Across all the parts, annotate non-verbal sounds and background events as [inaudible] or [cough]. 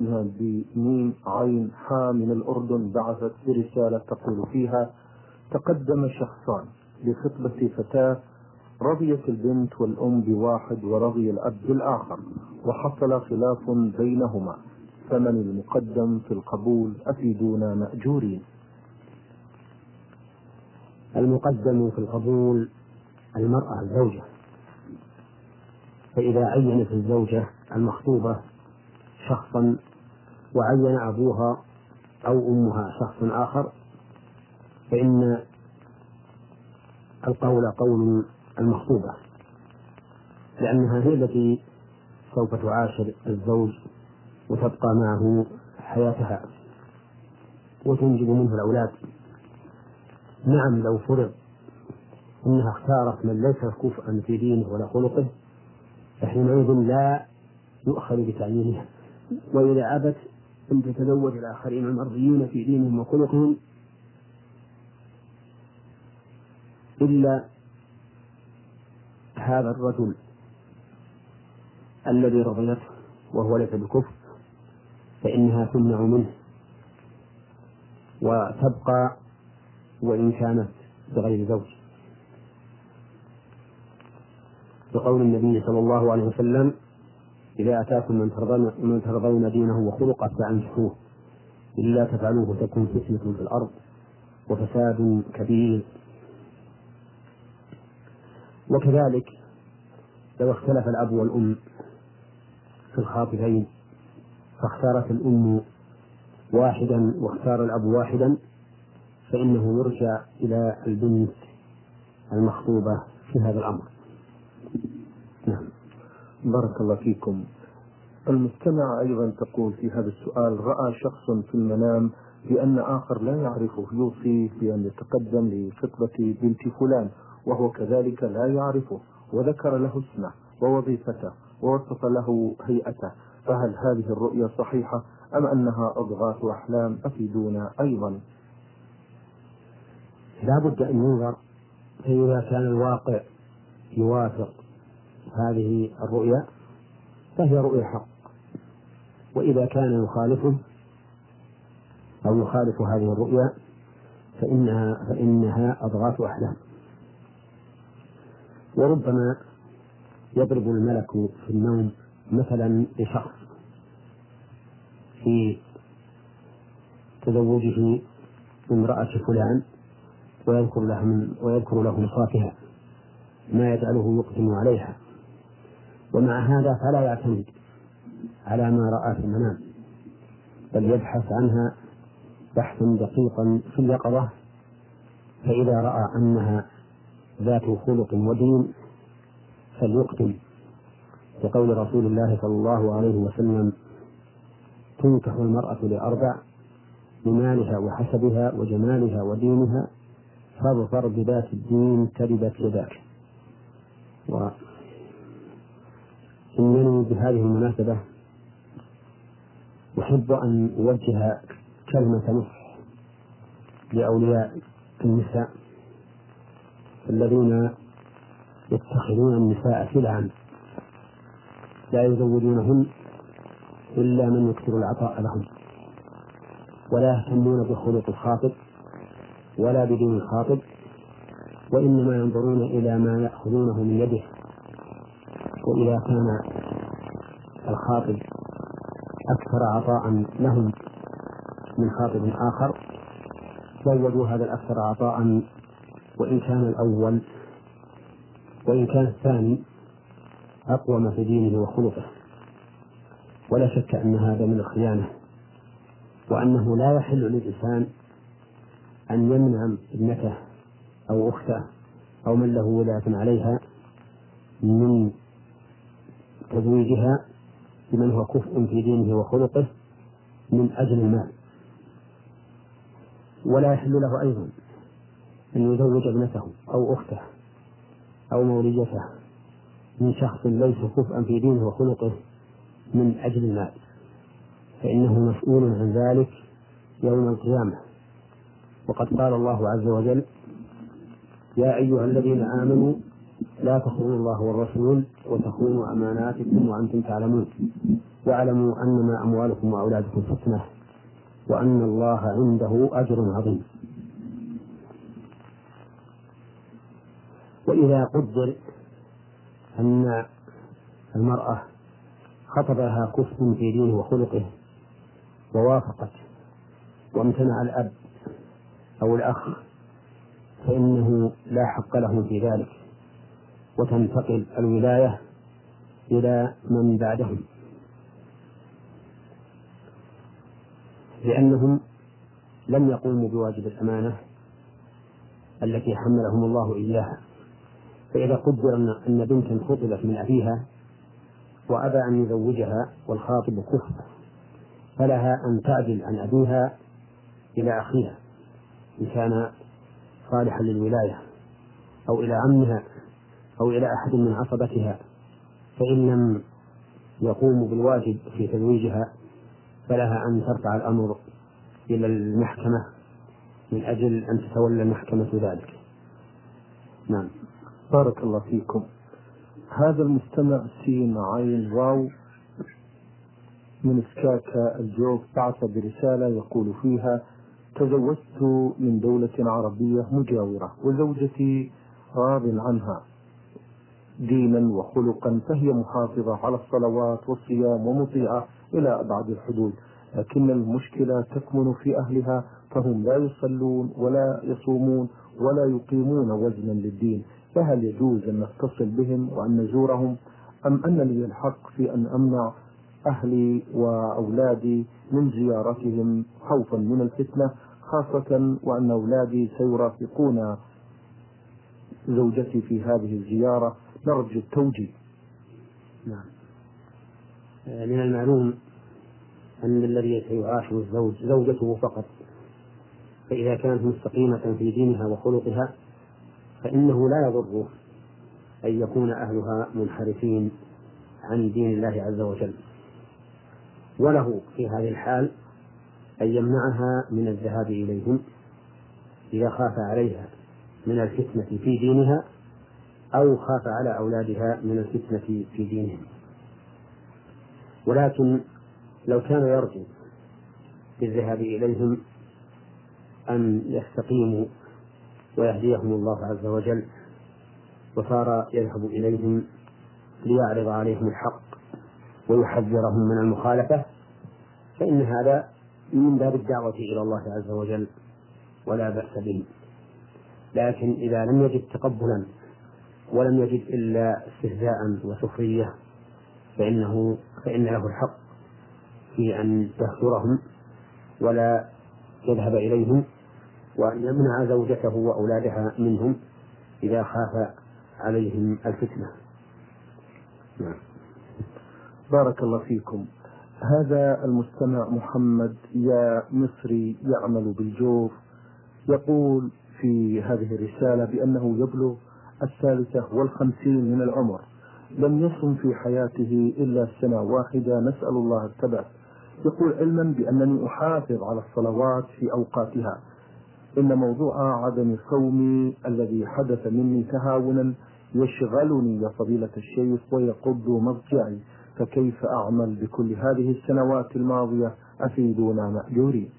بميم عين حا من الأردن بعثت برسالة تقول فيها تقدم شخصان لخطبة فتاة رضيت البنت والأم بواحد ورضي الأب بالآخر وحصل خلاف بينهما فمن المقدم في القبول أفيدونا مأجورين. المقدم في القبول المرأة الزوجة فإذا عينت الزوجة المخطوبة شخصا وعين أبوها أو أمها شخص آخر فإن القول قول المخطوبة لأنها هي التي سوف تعاشر الزوج وتبقى معه حياتها وتنجب منه الأولاد. نعم لو فرض أنها اختارت من ليس كفءا في دينه ولا خلقه فحينئذ لا يؤخذ بتعيينها. وإذا أبت أن تتزوج الآخرين المرضيين في دينهم وخلقهم إلا هذا الرجل الذي رضيته وهو ليس بكفر فإنها تمنع منه وتبقى وإن كانت بغير زوج. بقول النبي صلى الله عليه وسلم إذا أتاكم من ترضون من ترضون دينه وخلقه فأنكحوه إلا تفعلوه تكن فتنة في الأرض وفساد كبير. وكذلك لو اختلف الأب والأم في الخاطبين فاختارت الأم واحدا واختار الأب واحدا فإنه يرجع إلى البنت المخطوبة في هذا الأمر. بارك الله فيكم. المستمع أيضا تقول في هذا السؤال رأى شخص في المنام بأن آخر لا يعرفه يوصي بأن يتقدم لخطبة بنت فلان وهو كذلك لا يعرفه وذكر له اسمه ووظيفته ووصف له هيئته. فهل هذه الرؤيا صحيحة أم أنها أضغاث أحلام أفيدونا أيضا؟ لا بد أن ينظر فإذا كان الواقع يوافق هذه الرؤيا فهي رؤيا حق. وإذا كان يخالفه أو يخالف هذه الرؤيا فإنها فإنها أضغاث أحلام. وربما يضرب الملك في النوم مثلا لشخص في تزوجه امرأة فلان ويذكر له من ويذكر له مصافها ما يجعله يقدم عليها. ومع هذا فلا يعتمد على ما رأى في المنام بل يبحث عنها بحثا دقيقا في اليقظة فإذا رأى أنها ذات خلق ودين فليقدم بقول رسول الله صلى الله عليه وسلم تنكح المرأة لأربع بمالها وحسبها وجمالها ودينها فاظفر بذات الدين تربت يداك. وإنني بهذه المناسبة أحب أن أوجه كلمة نصح لأولياء النساء الذين يتخذون النساء سلعا لا يزوجونهن إلا من يكثر العطاء لهم ولا يهتمون بخلق الخاطب ولا بدين الخاطب وإنما ينظرون إلى ما يأخذونه من يده وإذا كان الخاطب أكثر عطاء لهم من خاطب آخر زودوا هذا الأكثر عطاء وإن كان الأول وإن كان الثاني أقوم في دينه وخلقه. ولا شك أن هذا من الخيانة وأنه لا يحل للإنسان أن يمنع ابنته أو أخته أو من له ولاية عليها من تزويجها بمن هو كفء في دينه وخلقه من أجل المال. ولا يحل له أيضا أن يزوج ابنته أو أخته أو موليته من شخص ليس كفءا في دينه وخلقه من أجل المال. فإنه مسؤول عن ذلك يوم القيامة. وقد قال الله عز وجل يا أيها الذين آمنوا لا تخونوا الله والرسول وتخونوا أماناتكم وأنتم تعلمون. واعلموا أنما أموالكم وأولادكم فتنة وأن الله عنده أجر عظيم. وإذا قدر أن المرأة خطبها كفر في دينه وخلقه ووافقت وامتنع الأب أو الأخ فإنه لا حق له في ذلك. وتنتقل الولاية إلى من بعدهم. لأنهم لم يقوموا بواجب الأمانة التي حملهم الله إياها. فإذا قدر أن بنتا خطبت من أبيها وأبى أن يزوجها والخاطب كفر فلها أن تعدل عن أبيها إلى أخيها إن كان صالحا للولاية أو إلى عمها. أو إلى أحد من عصبتها فإن لم يقوموا بالواجب في تزويجها فلها أن ترفع الأمر إلى المحكمة من أجل أن تتولى المحكمة ذلك. نعم. بارك الله فيكم. هذا المستمع سين عين واو من سكاكا الجوف بعث برسالة يقول فيها تزوجت من دولة عربية مجاورة وزوجتي راض عنها. دينا وخلقا فهي محافظة على الصلوات والصيام ومطيعة إلى أبعد الحدود. لكن المشكلة تكمن في أهلها فهم لا يصلون ولا يصومون ولا يقيمون وزنا للدين. فهل يجوز أن نتصل بهم وأن نزورهم؟ أم أن لي الحق في أن أمنع أهلي وأولادي من زيارتهم خوفا من الفتنة خاصة وأن أولادي سيرافقون زوجتي في هذه الزيارة؟ نرجو التوجيه. نعم. من المعلوم أن الذي سيعاشر الزوج زوجته فقط فإذا كانت مستقيمة في دينها وخلقها فإنه لا يضره أن يكون أهلها منحرفين عن دين الله عز وجل. وله في هذه الحال أن يمنعها من الذهاب إليهم إذا خاف عليها من الفتنة في دينها أو خاف على أولادها من الفتنة في دينهم. ولكن لو كان يرجو بالذهاب إليهم أن يستقيموا ويهديهم الله عز وجل وصار يذهب إليهم ليعرض عليهم الحق ويحذرهم من المخالفة فإن هذا من باب الدعوة إلى الله عز وجل ولا بأس به. لكن إذا لم يجد تقبلا ولم يجد إلا استهزاء وسخرية فإنه فإن له الحق في أن يهجرهم ولا يذهب إليهم وأن يمنع زوجته وأولادها منهم إذا خاف عليهم الفتنة. نعم. بارك الله فيكم. هذا المستمع محمد يا مصري يعمل بالجوف يقول في هذه الرسالة بأنه يبلغ الثالثة والخمسين من العمر. لم يصم في حياته إلا سنة واحدة نسأل الله الثبات يقول علما بأنني أحافظ على الصلوات في أوقاتها. إن موضوع عدم صومي الذي حدث مني تهاونا يشغلني يا فضيلة الشيخ ويقض مضجعي. فكيف أعمل بكل هذه السنوات الماضية؟ أفيدونا مأجورين.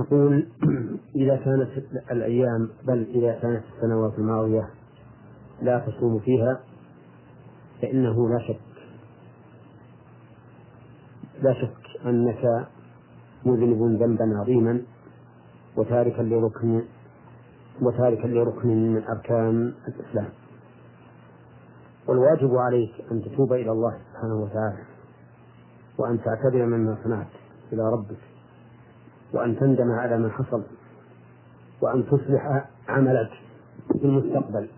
نقول [clears throat] إذا كانت الأيام بل إذا كانت السنوات الماضية لا تصوم فيها فإنه لا شك لا شك أنك مذنب ذنبا عظيما وتاركا لركن وتاركا لركن من أركان الإسلام. والواجب عليك أن تتوب إلى الله سبحانه وتعالى وأن تعتذر مما صنعت إلى ربك. وأن تندم على ما حصل وأن تصلح عملك في المستقبل.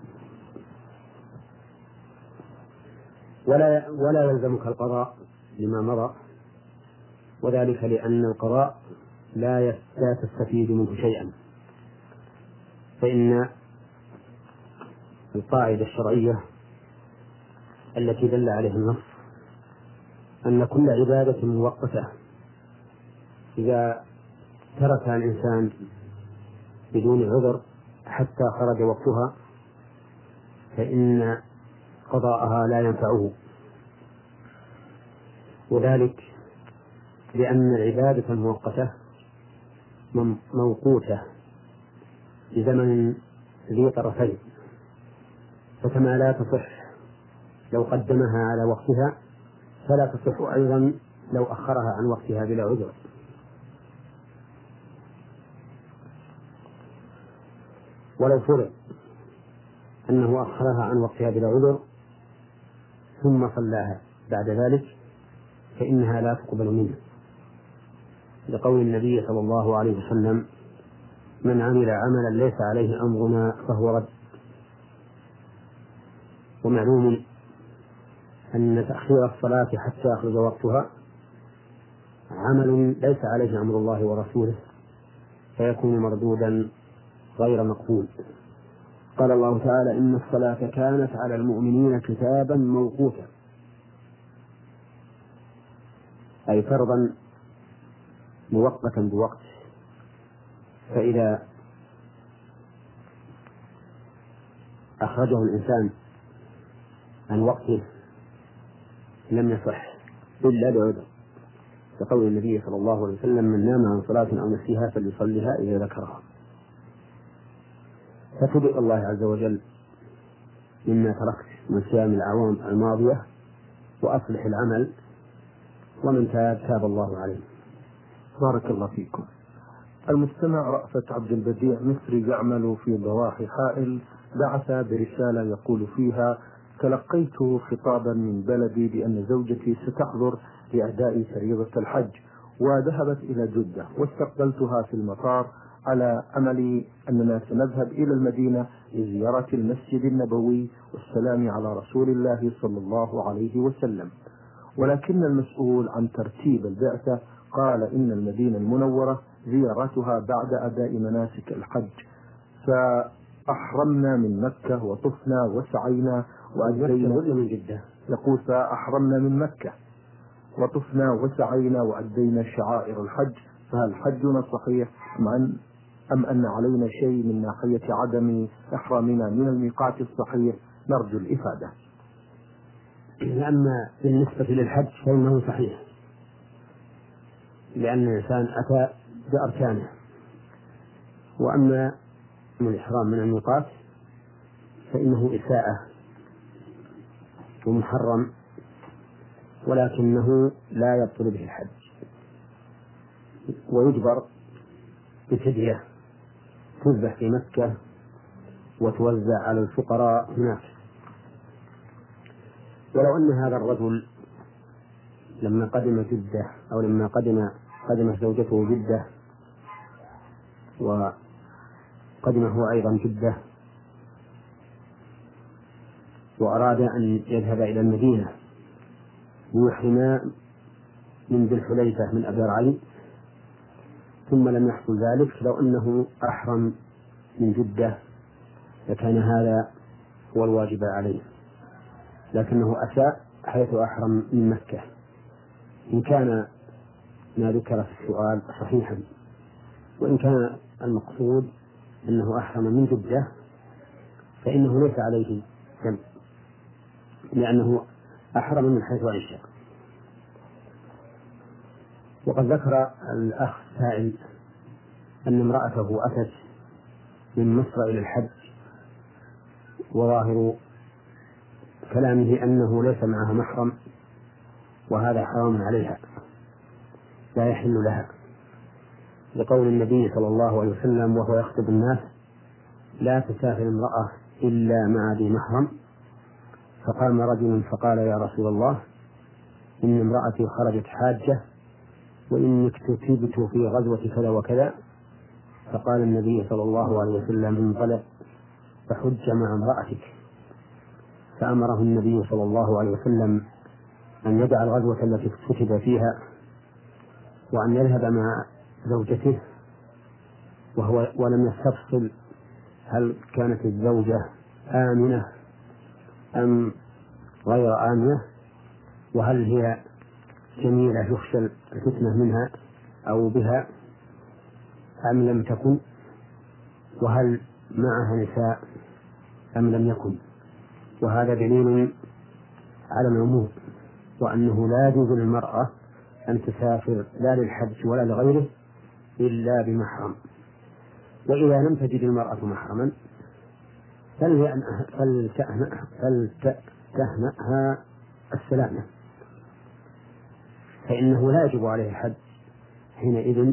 ولا ولا يلزمك القضاء لما مضى وذلك لأن القضاء لا لا تستفيد منه شيئا. فإن القاعدة الشرعية التي دل عليها النص أن كل عبادة مؤقتة إذا تركها الإنسان بدون عذر حتى خرج وقتها فإن قضاءها لا ينفعه. وذلك لأن العبادة المؤقتة موقوتة بزمن ذي طرفين. فكما لا تصح لو قدمها على وقتها فلا تصح أيضا لو أخرها عن وقتها بلا عذر. ولو فرض أنه أخرها عن وقتها بلا عذر ثم صلاها بعد ذلك فإنها لا تقبل منه. لقول النبي صلى الله عليه وسلم من عمل عملا ليس عليه أمرنا فهو رد. ومعلوم أن تأخير الصلاة حتى يخرج وقتها عمل ليس عليه أمر الله ورسوله فيكون مردودا غير مقبول. قال الله تعالى إن الصلاة كانت على المؤمنين كتابا موقوتا. أي فرضا موقتا بوقت. فإذا أخرجه الإنسان عن وقته لم يصح إلا بعذر. كقول النبي صلى الله عليه وسلم من نام عن صلاة أو نسيها فليصليها إذا ذكرها. فتبع الله عز وجل مما تركت من صيام الأعوام الماضية وأصلح العمل ومن تاب تاب الله عليه. بارك الله فيكم. المستمع رأفت عبد البديع مصري يعمل في ضواحي حائل بعث برسالة يقول فيها تلقيت خطابا من بلدي بأن زوجتي ستحضر لأداء فريضة الحج وذهبت إلى جدة واستقبلتها في المطار على أمل أننا سنذهب إلى المدينة لزيارة المسجد النبوي والسلام على رسول الله صلى الله عليه وسلم. ولكن المسؤول عن ترتيب البعثة قال إن المدينة المنورة زيارتها بعد أداء مناسك الحج. فأحرمنا من مكة وطفنا وسعينا وأدينا من جدة. يقول فأحرمنا من مكة وطفنا وسعينا وأدينا شعائر الحج. فهل حجنا صحيح أم أم أن علينا شيء من ناحية عدم إحرامنا من الميقات الصحيح؟ نرجو الإفادة. أما بالنسبة للحج فإنه صحيح. لأن الإنسان أتى بأركانه. وأما من الإحرام من الميقات فإنه إساءة ومحرم ولكنه لا يبطل به الحج. ويجبر بفدية. تذبح في مكة وتوزع على الفقراء هناك. ولو أن هذا الرجل لما قدم جدة أو لما قدم قدمت زوجته جدة وقدم هو أيضا جدة وأراد أن يذهب إلى المدينة ليحرم من ذي الحليفة من أبي رعي ثم لم يحصل ذلك لو أنه أحرم من جدة لكان هذا هو الواجب عليه. لكنه أساء حيث أحرم من مكة. إن كان ما ذكر في السؤال صحيحا وإن كان المقصود أنه أحرم من جدة فإنه ليس عليه دم لأنه أحرم من حيث أنشأ وقد ذكر الأخ سائل أن امرأته أتت من مصر إلى الحج وظاهر كلامه أنه ليس معها محرم وهذا حرام عليها لا يحل لها. لقول النبي صلى الله عليه وسلم وهو يخطب الناس لا تسافر امرأة إلا مع ذي محرم. فقام رجل فقال يا رسول الله إن امرأتي خرجت حاجة وإني اكتتبت في غزوة كذا وكذا. فقال النبي صلى الله عليه وسلم انطلق فحج مع امرأتك. فأمره النبي صلى الله عليه وسلم أن يدع الغزوة التي كتب فيها وأن يذهب مع زوجته وهو ولم يستفصل هل كانت الزوجة آمنة أم غير آمنة وهل هي جميلة يخشى الفتنة منها أو بها أم لم تكن؟ وهل معها نساء أم لم يكن؟ وهذا دليل على العموم وأنه لا يجوز للمرأة أن تسافر لا للحج ولا لغيره إلا بمحرم. وإذا لم تجد المرأة محرما فلتهنأها السلامة. فإنه لا يجب عليه الحج حينئذ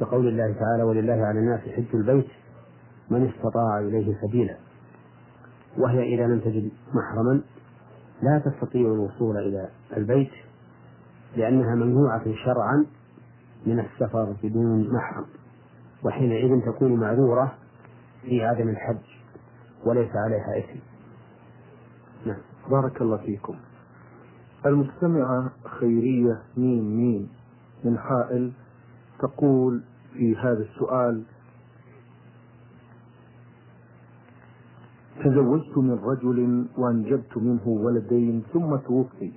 بقول الله تعالى ولله على الناس حج البيت من استطاع إليه سبيلا وهي إذا لم تجد محرما لا تستطيع الوصول إلى البيت لأنها ممنوعة شرعا من السفر بدون محرم وحينئذ تكون معذورة في عدم الحج وليس عليها إثم. نعم. بارك الله فيكم. المستمعة خيرية ميم ميم من حائل تقول في هذا السؤال تزوجت من رجل وأنجبت منه ولدين ثم توفي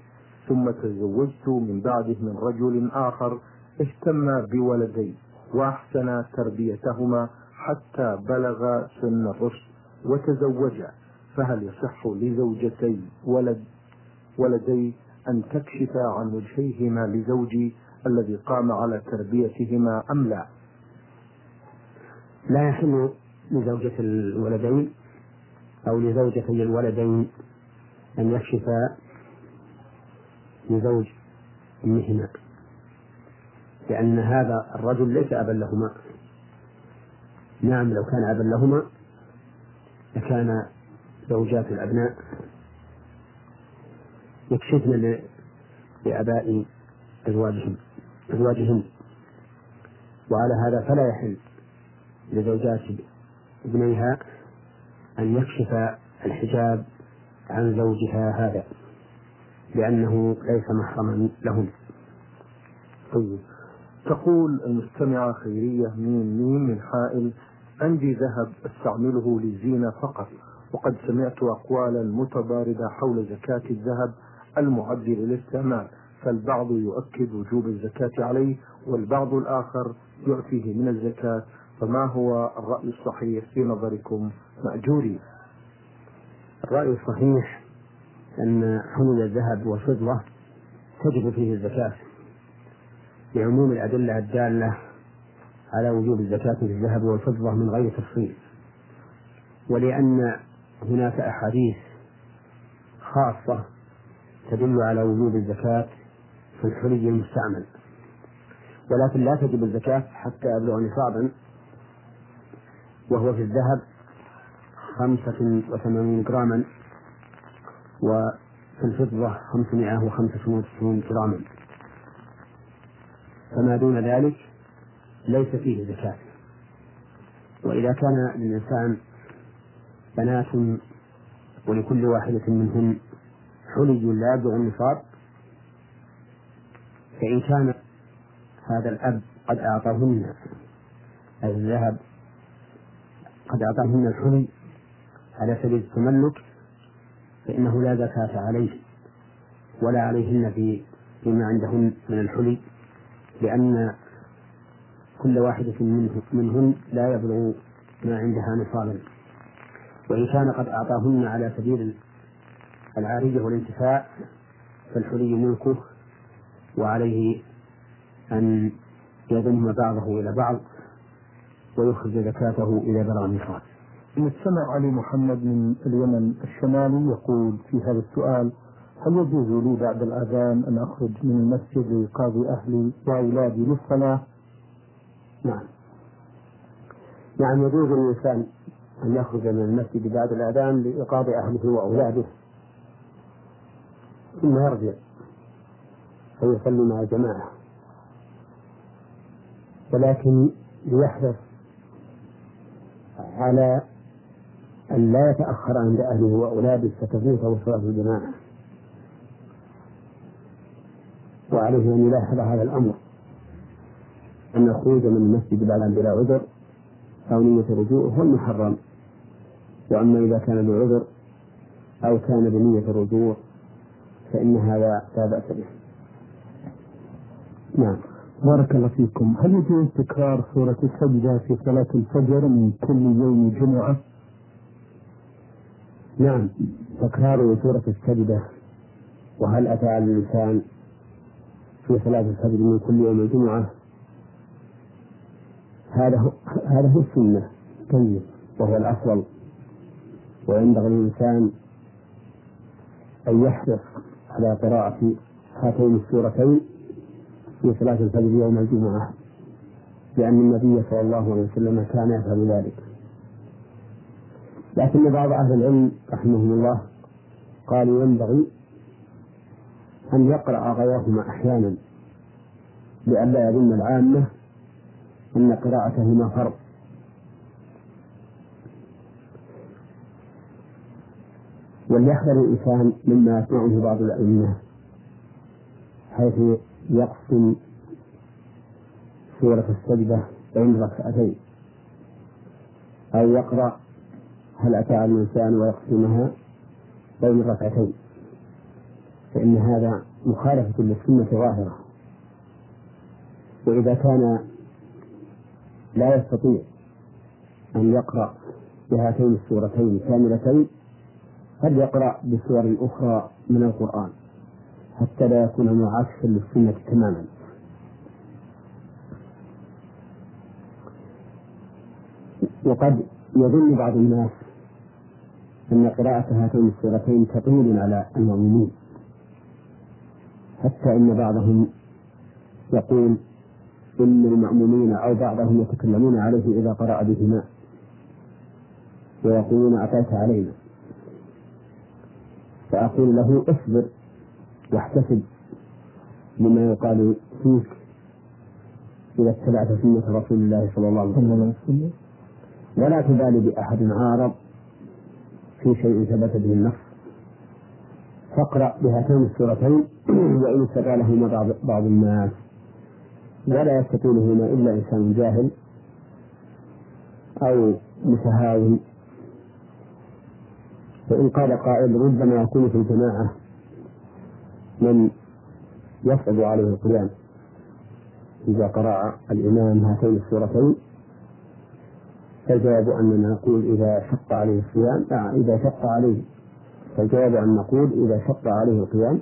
ثم تزوجت من بعده من رجل آخر اهتم بولدين وأحسن تربيتهما حتى بلغ سن الرشد وتزوجا فهل يصح لزوجتي ولد ولدي أن تكشف عن وجهيهما لزوجي الذي قام على تربيتهما أم لا. لا يحل لزوجة الولدين أو لزوجتي الولدين أن يكشفا لزوج أمهما لأن هذا الرجل ليس أبا لهما. نعم لو كان أبا لهما لكان زوجات الأبناء. يكشفن لآباء أزواجهم أزواجهن. وعلى هذا فلا يحل لزوجات ابنيها أن يكشف الحجاب عن زوجها هذا لأنه ليس محرما لهم طيب. تقول المستمعة خيرية ميم ميم من حائل عندي ذهب أستعمله للزينة فقط وقد سمعت أقوالا متضاربة حول زكاة الذهب المعد للاستعمال فالبعض يؤكد وجوب الزكاة عليه والبعض الآخر يعفيه من الزكاة. فما هو الرأي الصحيح في نظركم مأجوري؟ الرأي الصحيح أن حمل الذهب والفضة تجب فيه الزكاة لعموم الأدلة الدالة على وجوب الزكاة في الذهب والفضة من غير تفصيل. ولأن هناك أحاديث خاصة تدل على وجوب الزكاة في الحلي المستعمل. ولكن لا تجب الزكاة حتى يبلغ نصابا وهو في الذهب خمسة وثمانين جراما وفي الفضة خمسمائة وخمسة وتسعون جراما. فما دون ذلك ليس فيه زكاة. وإذا كان للإنسان بنات ولكل واحدة منهن حلي لا يبلغ النصاب فإن كان هذا الأب قد أعطاهن الذهب قد أعطاهن الحلي على سبيل التملك فإنه لا زكاة عليه ولا عليهن في فيما عندهن من الحلي لأن كل واحدة منه منهن لا يبلغ ما عندها نصابا وإن كان قد أعطاهن على سبيل العارية والانتفاع فالحلي ملكه وعليه أن يضم بعضه إلى بعض ويخرج زكاته إذا بلغ النصاب. المستمع علي محمد من اليمن الشمالي يقول في هذا السؤال هل يجوز لي بعد الأذان أن أخرج من المسجد لإيقاظ أهلي وأولادي للصلاة؟ نعم. نعم يجوز للإنسان أن يخرج من المسجد بعد الأذان لإيقاظ أهله وأولاده ثم يرجع. فيصلي مع الجماعة ولكن ليحرص على أن لا يتأخر عند أهله وأولاده فتفوته صلاة الجماعة. وعليه أن يلاحظ هذا الأمر. أن الخروج من المسجد بعد بلا عذر أو نية رجوعه هو المحرم. وأما إذا كان بعذر أو كان بنية الرجوع فإن هذا لا بأس به. نعم. بارك الله فيكم. هل يجوز تكرار سورة السجدة في صلاة الفجر من كل يوم جمعة؟ نعم. تكرار سورة السجدة. وهل أتى على الإنسان في صلاة الفجر من كل يوم الجمعة هذا هو هذا هو السنة. طيب. وهو الأفضل. وينبغي للإنسان أن يحرص على قراءة هاتين السورتين في صلاة الفجر يوم الجمعة لأن النبي صلى الله عليه وسلم كان يفعل ذلك. لكن بعض أهل العلم رحمهم الله قالوا ينبغي أن يقرأ غيرهما أحيانا لئلا يظن العامة أن قراءتهما فرض. وليحذر الإنسان مما يسمعه بعض الأئمة حيث يقسم سورة السجدة بين ركعتين. أو يقرأ هل أتى الإنسان ويقسمها بين الركعتين فإن هذا مخالفة للسنة ظاهرة وإذا كان لا يستطيع أن يقرأ بهاتين السورتين كاملتين فليقرأ بسور أخرى من القرآن حتى لا يكون معاكسا للسنة تماما. وقد يظن بعض الناس أن قراءة هاتين السورتين ثقيل على المؤمنين حتى إن بعضهم يقول إن المأمومين أو بعضهم يتكلمون عليه إذا قرأ بهما ويقولون أتيت علينا. فأقول له اصبر واحتسب لما يقال فيك إذا اتبعت سنة رسول الله صلى الله عليه وسلم. ولا تبالي بأحد عارض في شيء ثبت به النص. فاقرأ بهاتين السورتين [clears throat] وإن استطاع بعض بعض الناس. ولا يستطيعهما إلا إنسان جاهل أو متهاون. فإن قال قائل ربما يكون في الجماعة من يصعب عليه القيام. إذا قرأ الإمام هاتين السورتين فالجواب أننا نقول إذا شق عليه الصيام آه إذا شق عليه. فالجواب أن نقول إذا شق عليه القيام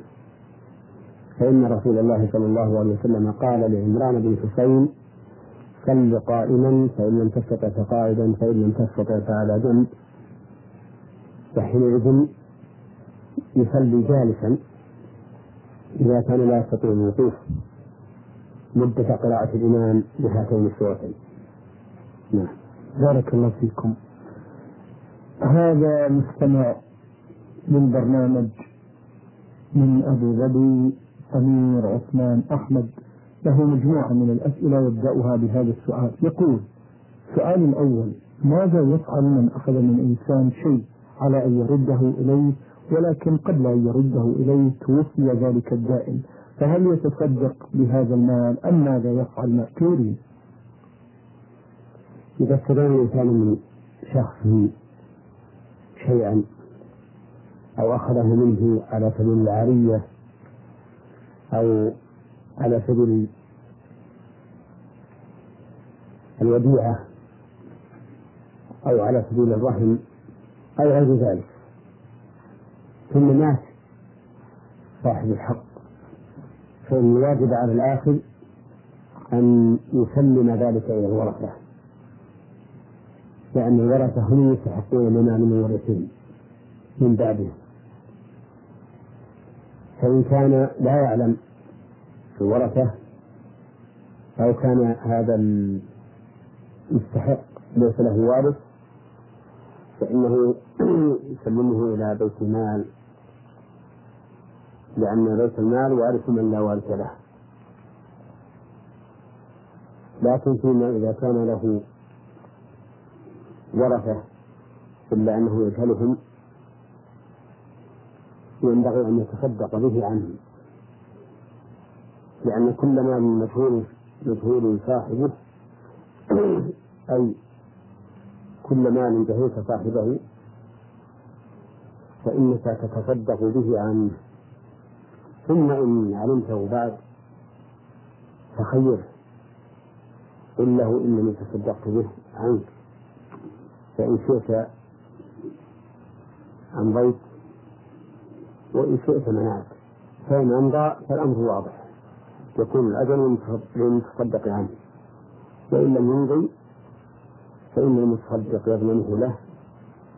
فإن رسول الله صلى الله عليه وسلم قال لعمران بن حسين صل قائما فإن لم تستطع فقاعدا فإن لم تستطع فعلى جنب. فحينئذ يصلي جالسا إذا كان لا يستطيع الوقوف مدة قراءة الإمام بهاتين السورتين نعم. بارك الله فيكم. هذا مستمع من برنامج من أبو ظبي أمير عثمان أحمد. له مجموعة من الأسئلة يبدأها بهذا السؤال. يقول السؤال الأول ماذا يفعل من أخذ من إنسان شيء على أن يرده إليه ولكن قبل أن يرده إليه توفي ذلك الدائن فهل يتصدق بهذا المال أم ماذا يفعل مأتوري إذا استدان الإنسان من شخص شيئا أو أخذه منه على سبيل العارية أو على سبيل الوديعة أو على سبيل الرهن أو غير ذلك. ثم مات صاحب الحق. فإن الواجب على الآخر أن يسلم ذلك إلى الورثة. لأن الورثة هم يستحقون مما من الورثين من بعده فإن كان لا يعلم الورثة أو كان هذا المستحق ليس له وارث فإنه يسلمه إلى بيت المال لأن بيت المال وارث من لا وارث له. لكن فيما إذا كان له ورثة إلا أنه يجهلهم ينبغي أن يتصدق به عنهم لأن كل مال مجهول مجهول صاحبه أي كل مال جهلت صاحبه فإنك تتصدق به عنه ثم إن علمته بعد فخيره قل له إنني تصدقت به عنك. فإن شئت أمضيت وإن شئت منعت. فإن أمضى فالأمر واضح. يكون الأجل للمتصدق عنه. وإن لم يمضي فإن المتصدق يضمنه له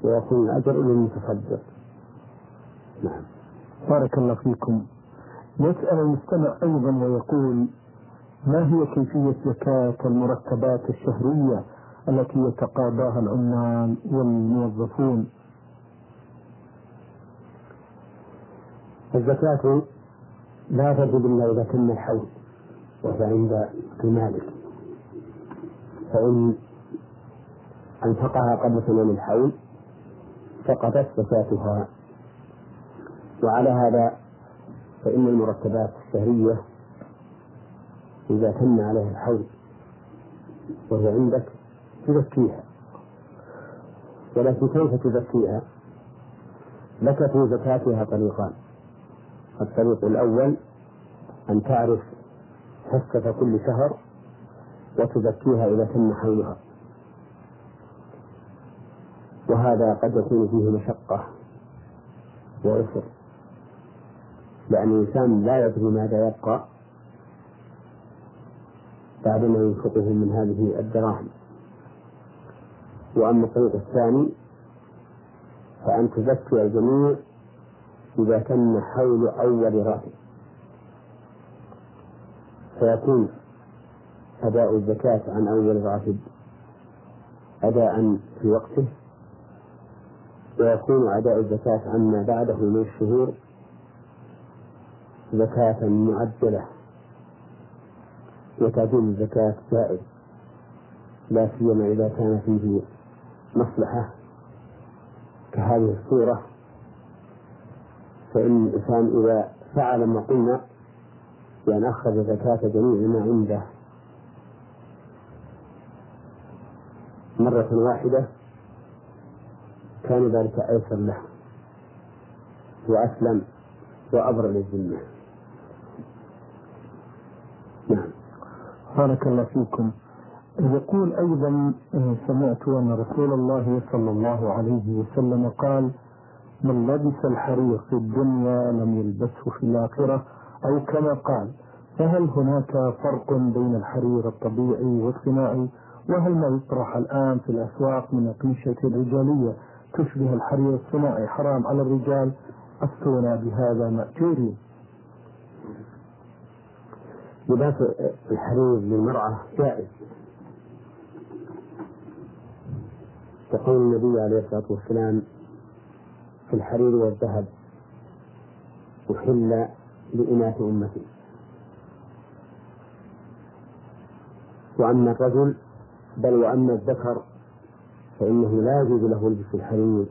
ويكون الأجر للمتصدق. نعم. بارك الله فيكم. يسأل المستمع أيضا ويقول ما هي كيفية زكاة المرتبات الشهرية التي يتقاضاها العمال والموظفون؟ الزكاة لا تجب إلا إذا تم الحول وهي عند المالك فإن أنفقها قبل تمام الحول سقطت زكاتها وعلى هذا فإن المرتبات الشهرية إذا تم عليها الحول وهي عندك تزكيها. ولكن كيف تزكيها؟ لك في زكاتها طريقان. الطريق الأول أن تعرف حصة كل شهر وتزكيها إذا تم حولها. وهذا قد يكون فيه مشقة وعسر. لأن الإنسان لا يدري ماذا يبقى بعدما ينفقه من هذه الدراهم. وأما الطريق الثاني فأن تزكي الجميع إذا تم حول أول راتب. فيكون أداء الزكاة عن أول راتب أداء في وقته ويكون أداء الزكاة عما بعده من الشهور زكاة معجلة. وتعديل الزكاة جائز. لا سيما إذا كان فيه مصلحة كهذه الصورة. فإن الإنسان إذا فعل ما قلنا بأن أخرج زكاة جميع ما عنده مرة واحدة كان ذلك أيسر له وأسلم وأبرأ للذمة نعم بارك الله فيكم. يقول أيضا سمعت أن رسول الله صلى الله عليه وسلم قال من لبس الحرير في الدنيا لم يلبسه في الآخرة. أو كما قال فهل هناك فرق بين الحرير الطبيعي والصناعي؟ وهل ما يطرح الآن في الأسواق من أقمشة رجالية تشبه الحرير الصناعي حرام على الرجال؟ أفتونا بهذا مأجورين. لباس الحرير للمرأة جائز. يقول النبي عليه الصلاة والسلام في الحرير والذهب أحل لإناث أمتي. وأما الرجل بل وأما الذكر فإنه لا يجوز له لبس الحرير.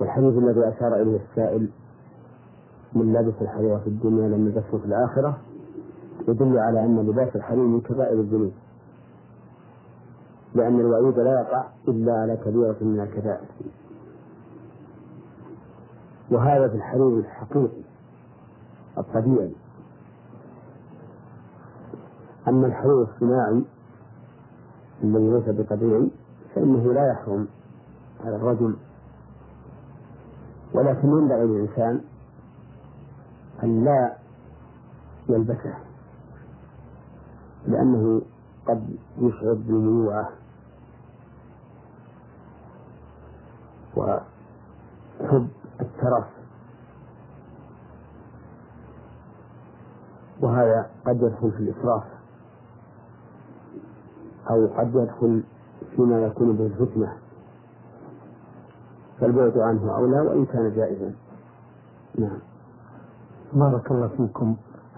والحديث الذي أشار إليه السائل من لبس الحرير في الدنيا لم يلبسه في الآخرة يدل على أن لباس الحرير من كبائر الذنوب. لأن الوعيد لا يقع إلا على كبيرة من الكبائر. وهذا في الحرير الحقيقي الطبيعي. أما الحرير الصناعي الذي ليس بطبيعي فإنه لا يحرم على الرجل ولكن ينبغي للإنسان أن لا يلبسه لأنه قد يشعر بالمنوعة وحب الترف. وهذا قد يدخل في الإسراف. أو قد يدخل فيما يكون به الفتنة فالبعد عنه أولى وإن كان جائزا. نعم. بارك الله فيكم.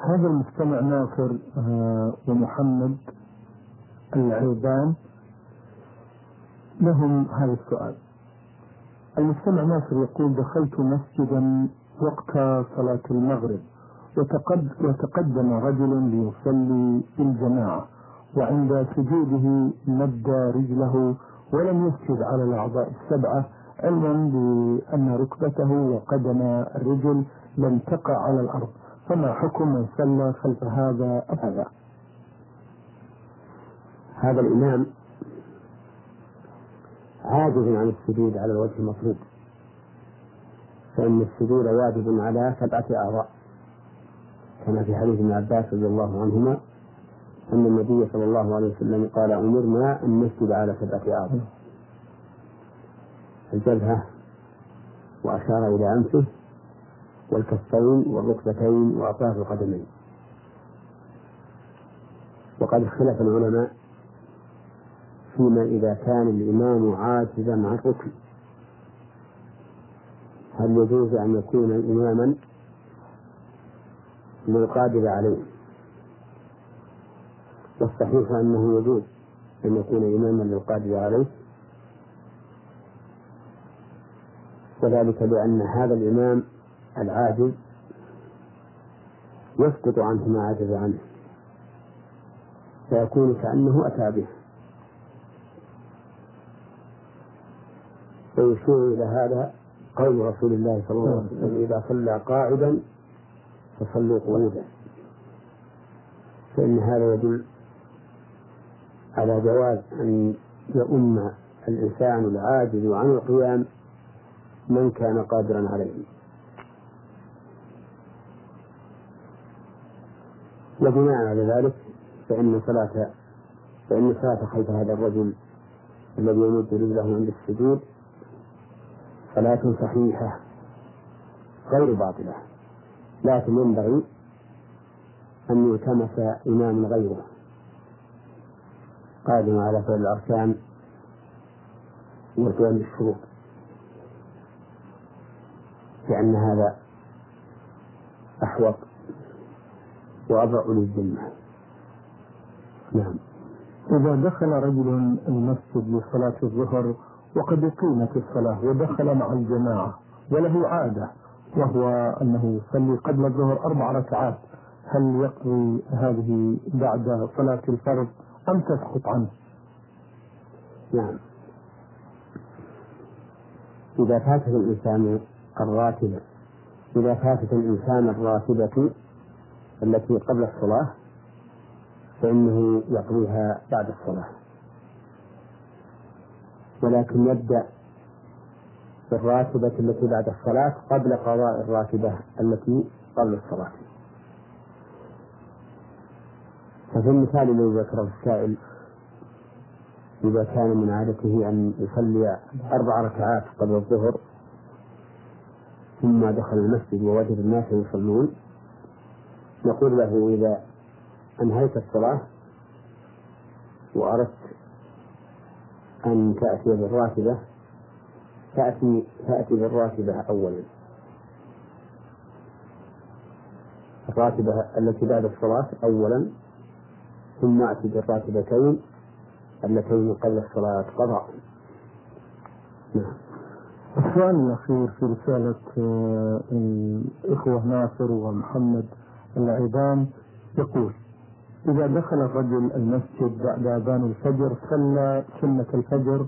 هذا المستمع ناصر آه، ومحمد العيبان لهم هذا السؤال. المستمع ناصر يقول دخلت مسجدا وقت صلاة المغرب وتقدم رجل ليصلي بالجماعة وعند سجوده مد رجله ولم يسجد على الأعضاء السبعة علما بأن ركبته وقدم الرجل لم تقع على الأرض. فما حكم من صلى خلف هذا هذا هذا الإمام عاجز عن السجود على الوجه المطلوب. فإن السجود واجب على سبعة أعضاء كما في حديث ابن عباس رضي الله عنهما أن النبي صلى الله عليه وسلم قال أمرنا أن نسجد على سبعة أعضاء الجبهة وأشار إلى أنفه والكفين والركبتين وأطراف القدمين. وقد اختلف العلماء فيما إذا كان الإمام عاجزا عن الركن. هل يجوز أن يكون إماما؟ للقادر عليه. والصحيح أنه يجوز أن يكون إماما للقادر عليه. وذلك لأن هذا الإمام العاجز يسقط عنه ما عجز عنه فيكون كأنه أتى به. ويشير إلى هذا قول رسول الله صلى الله عليه وسلم إذا صلى قاعدا فصلوا قعودا. فإن هذا يدل على جواز أن يؤم الإنسان العاجز عن القيام من كان قادرا عليه. وبناء على ذلك فإن صلاة فإن صلاة خلف هذا الرجل الذي يمد رجله عند السجود صلاة صحيحة غير باطلة لكن ينبغي أن يلتمس إمام غيره. قادم على فعل الأركان وقيام بالشروط لأن هذا أحوط وأبرأ للذمة نعم. إذا دخل رجل المسجد لصلاة الظهر وقد أقيمت الصلاة ودخل مع الجماعة وله عادة وهو أنه يصلي قبل الظهر أربع ركعات. هل يقضي هذه بعد صلاة الفرض أم تسقط عنه؟ نعم. إذا فاتت الإنسان الراتبة إذا فاتت الإنسان الراتبة التي قبل الصلاة فإنه يقضيها بعد الصلاة. ولكن يبدأ بالراتبة التي بعد الصلاة قبل قضاء الراتبة التي قبل الصلاة. ففي المثال الذي ذكره السائل إذا كان من عادته أن يصلي أربع ركعات قبل الظهر ثم دخل المسجد ووجد الناس يصلون نقول له إذا أنهيت الصلاة وأردت أن تأتي بالراتبة تأتي تأتي بالراتبة أولا. الراتبة التي بعد الصلاة أولا ثم أتي بالراتبتين اللتين قبل الصلاة قضاء. نعم. السؤال الأخير في رسالة آه، الإخوة ناصر ومحمد. العيدان يقول إذا دخل الرجل المسجد بعد أذان الفجر صلى سنة الفجر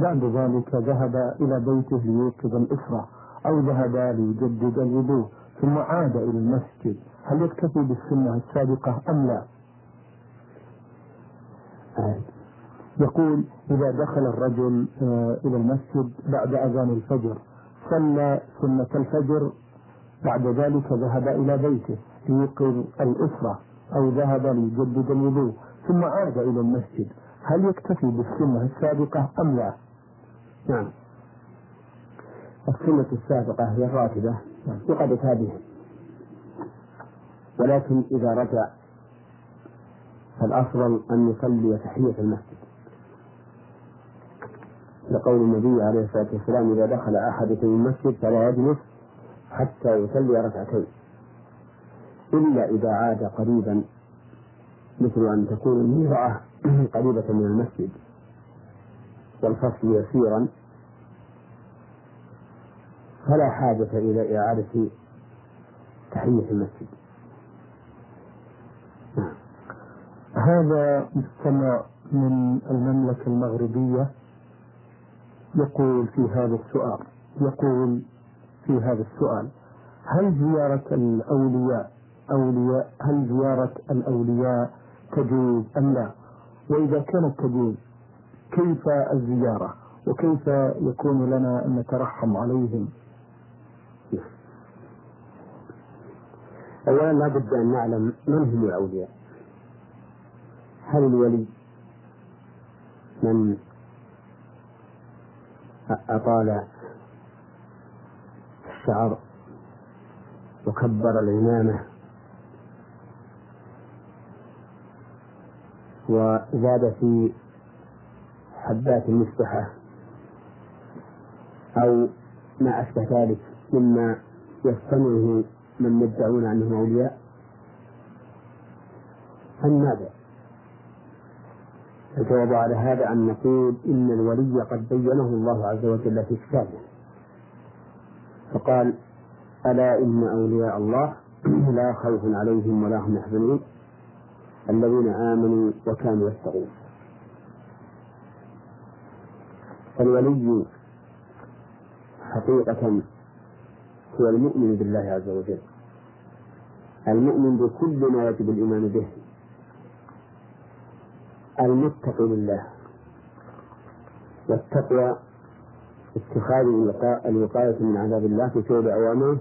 بعد ذلك ذهب إلى بيته ليوقظ الأسرة أو ذهب ليجدد الوضوء ثم عاد إلى المسجد هل يكتفي بالسنة السابقة أم لا؟ يقول إذا دخل الرجل آه، إلى المسجد بعد أذان الفجر صلى سنة الفجر بعد ذلك ذهب إلى بيته ليوقظ الأسرة أو ذهب ليجدد الوضوء ثم عاد إلى المسجد. هل يكتفي بالسنة السابقة أم لا؟ نعم. السنة السابقة هي الراتبة. نعم. وقد بها ولكن إذا رجع فالأفضل أن يصلي تحية المسجد. لقول النبي عليه الصلاة والسلام إذا دخل أحدكم المسجد فلا يجلس حتى يصلي ركعتين. إلا إذا عاد قريبا مثل أن تكون الميرعة [clears throat] قريبة من المسجد والفصل يسيرا فلا حاجة إلى إعادة تحية المسجد نعم. هذا مستمع من المملكة المغربية يقول في هذا السؤال يقول في هذا السؤال هل زيارة الأولياء أولياء هل زيارة الأولياء تجوز أم لا؟ وإذا كانت تجوز كيف الزيارة؟ وكيف يكون لنا أن نترحم عليهم؟ أولا لا بد أن نعلم من هم الأولياء. هل الولي؟ من؟ أطال الشعر وكبر العمامة وزاد في حبات المسبحة أو ما أشبه ذلك مما يستمعه من يدعون أنهم أولياء. أم ماذا؟ الجواب على هذا أن نقول إن الولي قد بينه الله عز وجل في كتابه. فقال ألا إن أولياء الله [clears throat] لا خوف عليهم ولا هم يحزنون. الذين آمنوا وكانوا يتقون. فالولي حقيقة هو المؤمن بالله عز وجل. المؤمن بكل ما يجب الإيمان به. المتقي لله. والتقوى اتخاذ الوقاية من عذاب الله في فعل أوامره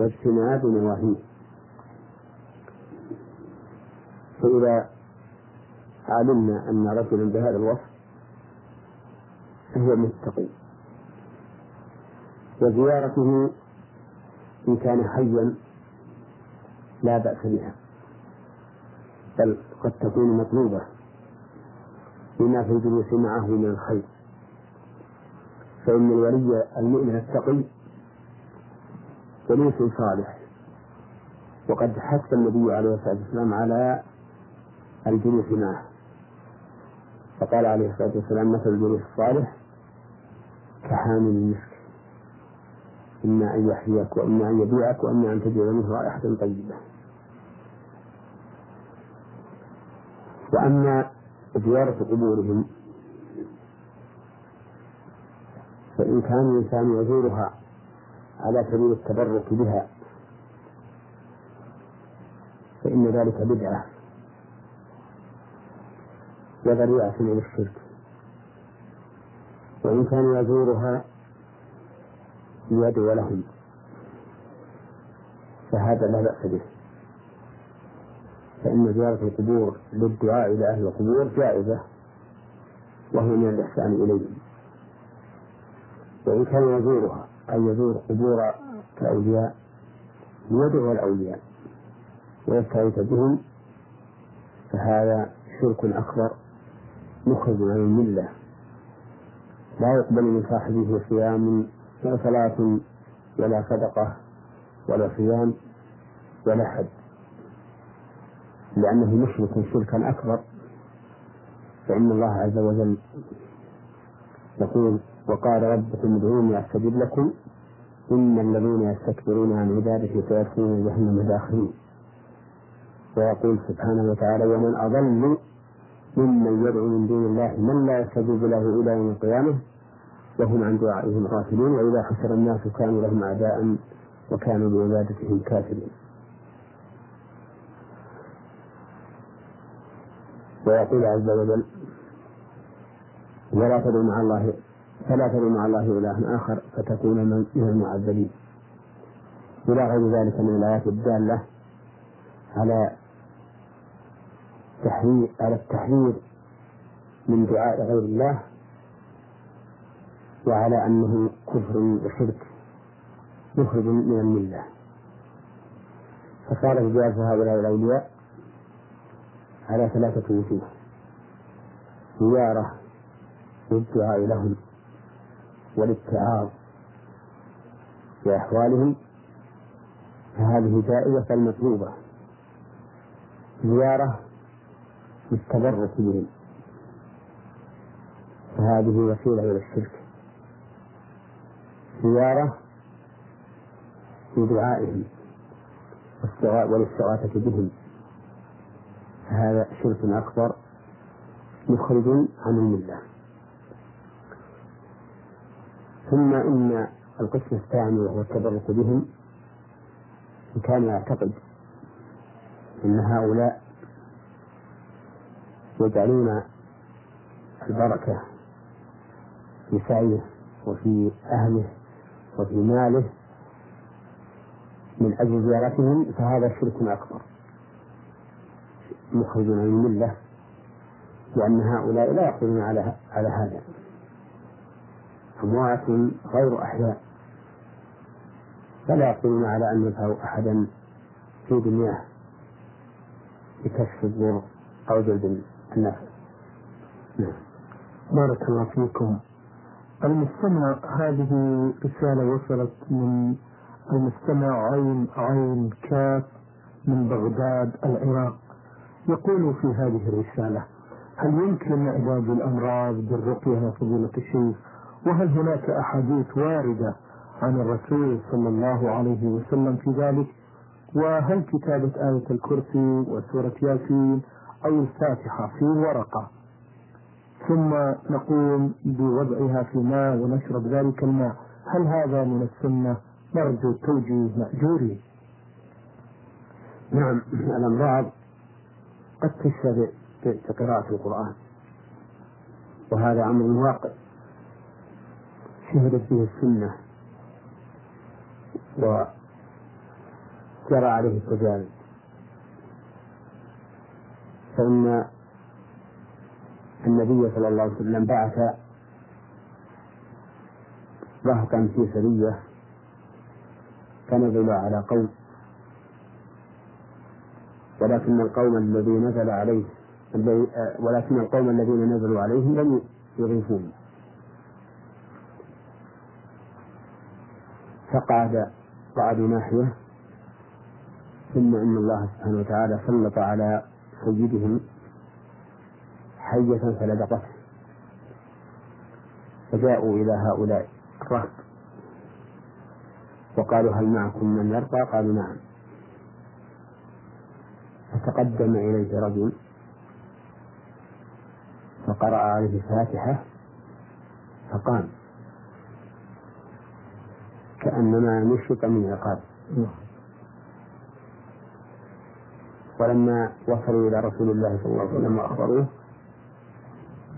واجتناب نواهيه. فإذا علمنا أن رجلا بهذا الوصف فهو متقي. وزيارته إن كان حيا لا بأس بها بل قد تكون مطلوبة بما في الجلوس معه من الخير. فإن الولي المؤمن التقي جلوس صالح وقد حث النبي عليه الصلاة والسلام على الجلوس معه. فقال عليه الصلاة والسلام مثل الجلوس الصالح كحامل المسك. إما أن يحييك وإما أن يبيعك وإما أن تجد منه رائحة طيبة. وأما زيارة قبورهم فإن كان الإنسان يزورها على سبيل التبرك بها فإن ذلك بدعة. وذريعة إلى الشرك. وإن كان يزورها ليدعو لهم فهذا لا بأس به. فإن زيارة القبور للدعاء إلى أهل القبور جائزة. وهي من الإحسان إليهم. وإن كان يزورها أي يزور قبور الأولياء ليدعو الأولياء ويستغيث بهم فهذا شرك أكبر. مخرج عن الملة. لا يقبل من صاحبه صيام ولا صلاة ولا صدقة ولا صيام ولا حج. لأنه مشرك شركا أكبر. فإن الله عز وجل يقول وقال ربكم ادعوني أستجب لكم. إن الذين يستكبرون عن عبادتي سيدخلون جهنم داخلين. ويقول سبحانه وتعالى ومن أضل ممن يدعو من دون الله من لا يستجيب له إلى يوم القيامة وهم عن دعائهم غافلون وإذا حشر الناس كانوا لهم أعداء وكانوا بعبادتهم كافرين ويقول عز وجل ولا تدعو مع الله فلا تدعو مع الله إلها آخر فتكون من المعذبين. إلى غير ذلك من الآيات الدالة على تحذير على التحذير من دعاء غير الله وعلى أنه كفر وشرك مخرج من الملة. فصارت زيارة هؤلاء الأولياء على ثلاثة وجوه. زيارة للدعاء لهم والاتعاظ بأحوالهم فهذه جائزة بل مطلوبة زيارة للتبرك بهم فهذه وسيلة إلى الشرك. زيارة لدعائهم والاستغاثة بهم. فهذا شرك أكبر مخرج عن الملة. ثم إن القسم الثاني وهو التبرك بهم إن كان يعتقد أن هؤلاء يجعلون البركة في سعيه وفي أهله وفي ماله من أجل زيارتهم فهذا شرك أكبر. مخرج من الملة لأن هؤلاء لا يقدرون على على هذا. أموات غير أحياء. فلا يقدرون على أن ينفعوا أحدا في دنياه بكشف الضر أو جلب النفع نعم. بارك الله فيكم. المستمع هذه رسالة وصلت من المستمع عين عين كاف من بغداد العراق. يقول في هذه الرسالة هل يمكن علاج الأمراض بالرقية يا فضيلة الشيخ؟ وهل هناك أحاديث واردة عن الرسول صلى الله عليه وسلم في ذلك؟ وهل كتابة آية الكرسي وسورة ياسين أو الفاتحة في ورقة. ثم نقوم بوضعها في ماء ونشرب ذلك الماء. هل هذا من السنة؟ نرجو توجيه مأجوري نعم الأمراض قد تشفى بقراءة القرآن. وهذا أمر واقع. شهدت به السنة. وجرى عليه التجارب. فإن النبي صلى الله عليه وسلم بعث رهطا في سرية فنزل على قوم ولكن القوم الذي نزل عليه ولكن القوم الذين نزلوا عليهم لم يغيثون. فقعد قعدوا ناحية ثم إن الله سبحانه وتعالى سلط على سيدهم حية فلدقته فجاءوا إلى هؤلاء الرهط. وقالوا هل معكم من يرقى قالوا نعم. فتقدم إليه رجل فقرأ عليه الفاتحة فقام كأنما نشط من عقاب. ولما وصلوا إلى رسول الله صلى الله عليه وسلم وأخبروه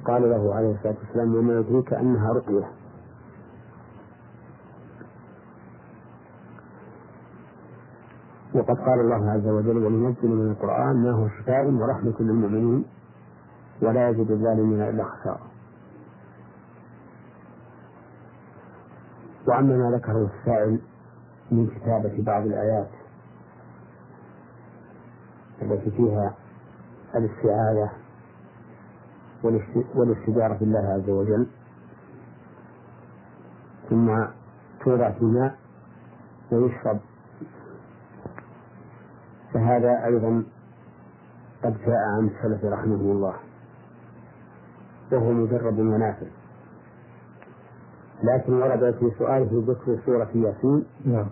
قال له عليه الصلاة والسلام وما يدريك أنها رقية وقد قال الله عز وجل وننزل من القرآن ما هو شفاء ورحمة للمؤمنين ولا يجد الظالمين إلا خسارة. وأما ما ذكره السائل من كتابة بعض الآيات التي فيها الاستعاذة والاستجارة بالله عز وجل. ثم توضع في ماء ويشرب. فهذا أيضا قد جاء عن السلف رحمه الله. وهو مجرد ونافع لكن ورد في سؤاله ذكر سورة ياسين. نعم.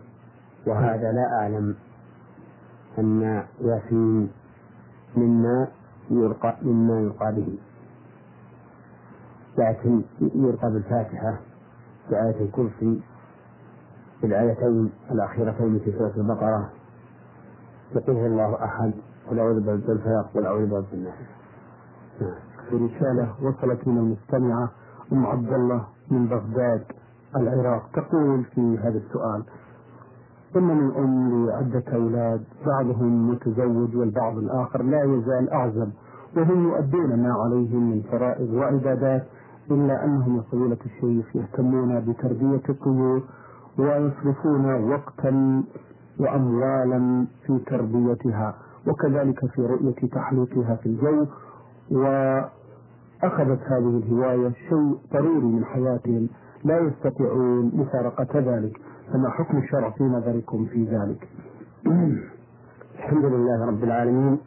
وهذا لا أعلم. أن ياسين مما يلقى مما يلقى به. لكن يلقى بالفاتحة بآية الكرسي في الآيتين الأخيرتين في سورة البقرة. يقول الله أحد قل أعوذ برب الفلق قل أعوذ برب الناس. رسالة وصلت من المستمعة أم عبد الله من بغداد العراق. تقول في هذا السؤال إنني أم لعدة أولاد بعضهم متزوج والبعض الآخر لا يزال أعزب وهم يؤدون ما عليهم من فرائض وعبادات إلا أنهم يا فضيلة الشيخ يهتمون بتربية الطيور ويصرفون وقتا وأموالا في تربيتها وكذلك في رؤية تحليقها في الجو وأخذت هذه الهواية شيء ضروري من حياتهم لا يستطيعون مفارقة ذلك. فما حكم الشرع في نظركم في ذلك؟ الحمد لله رب العالمين.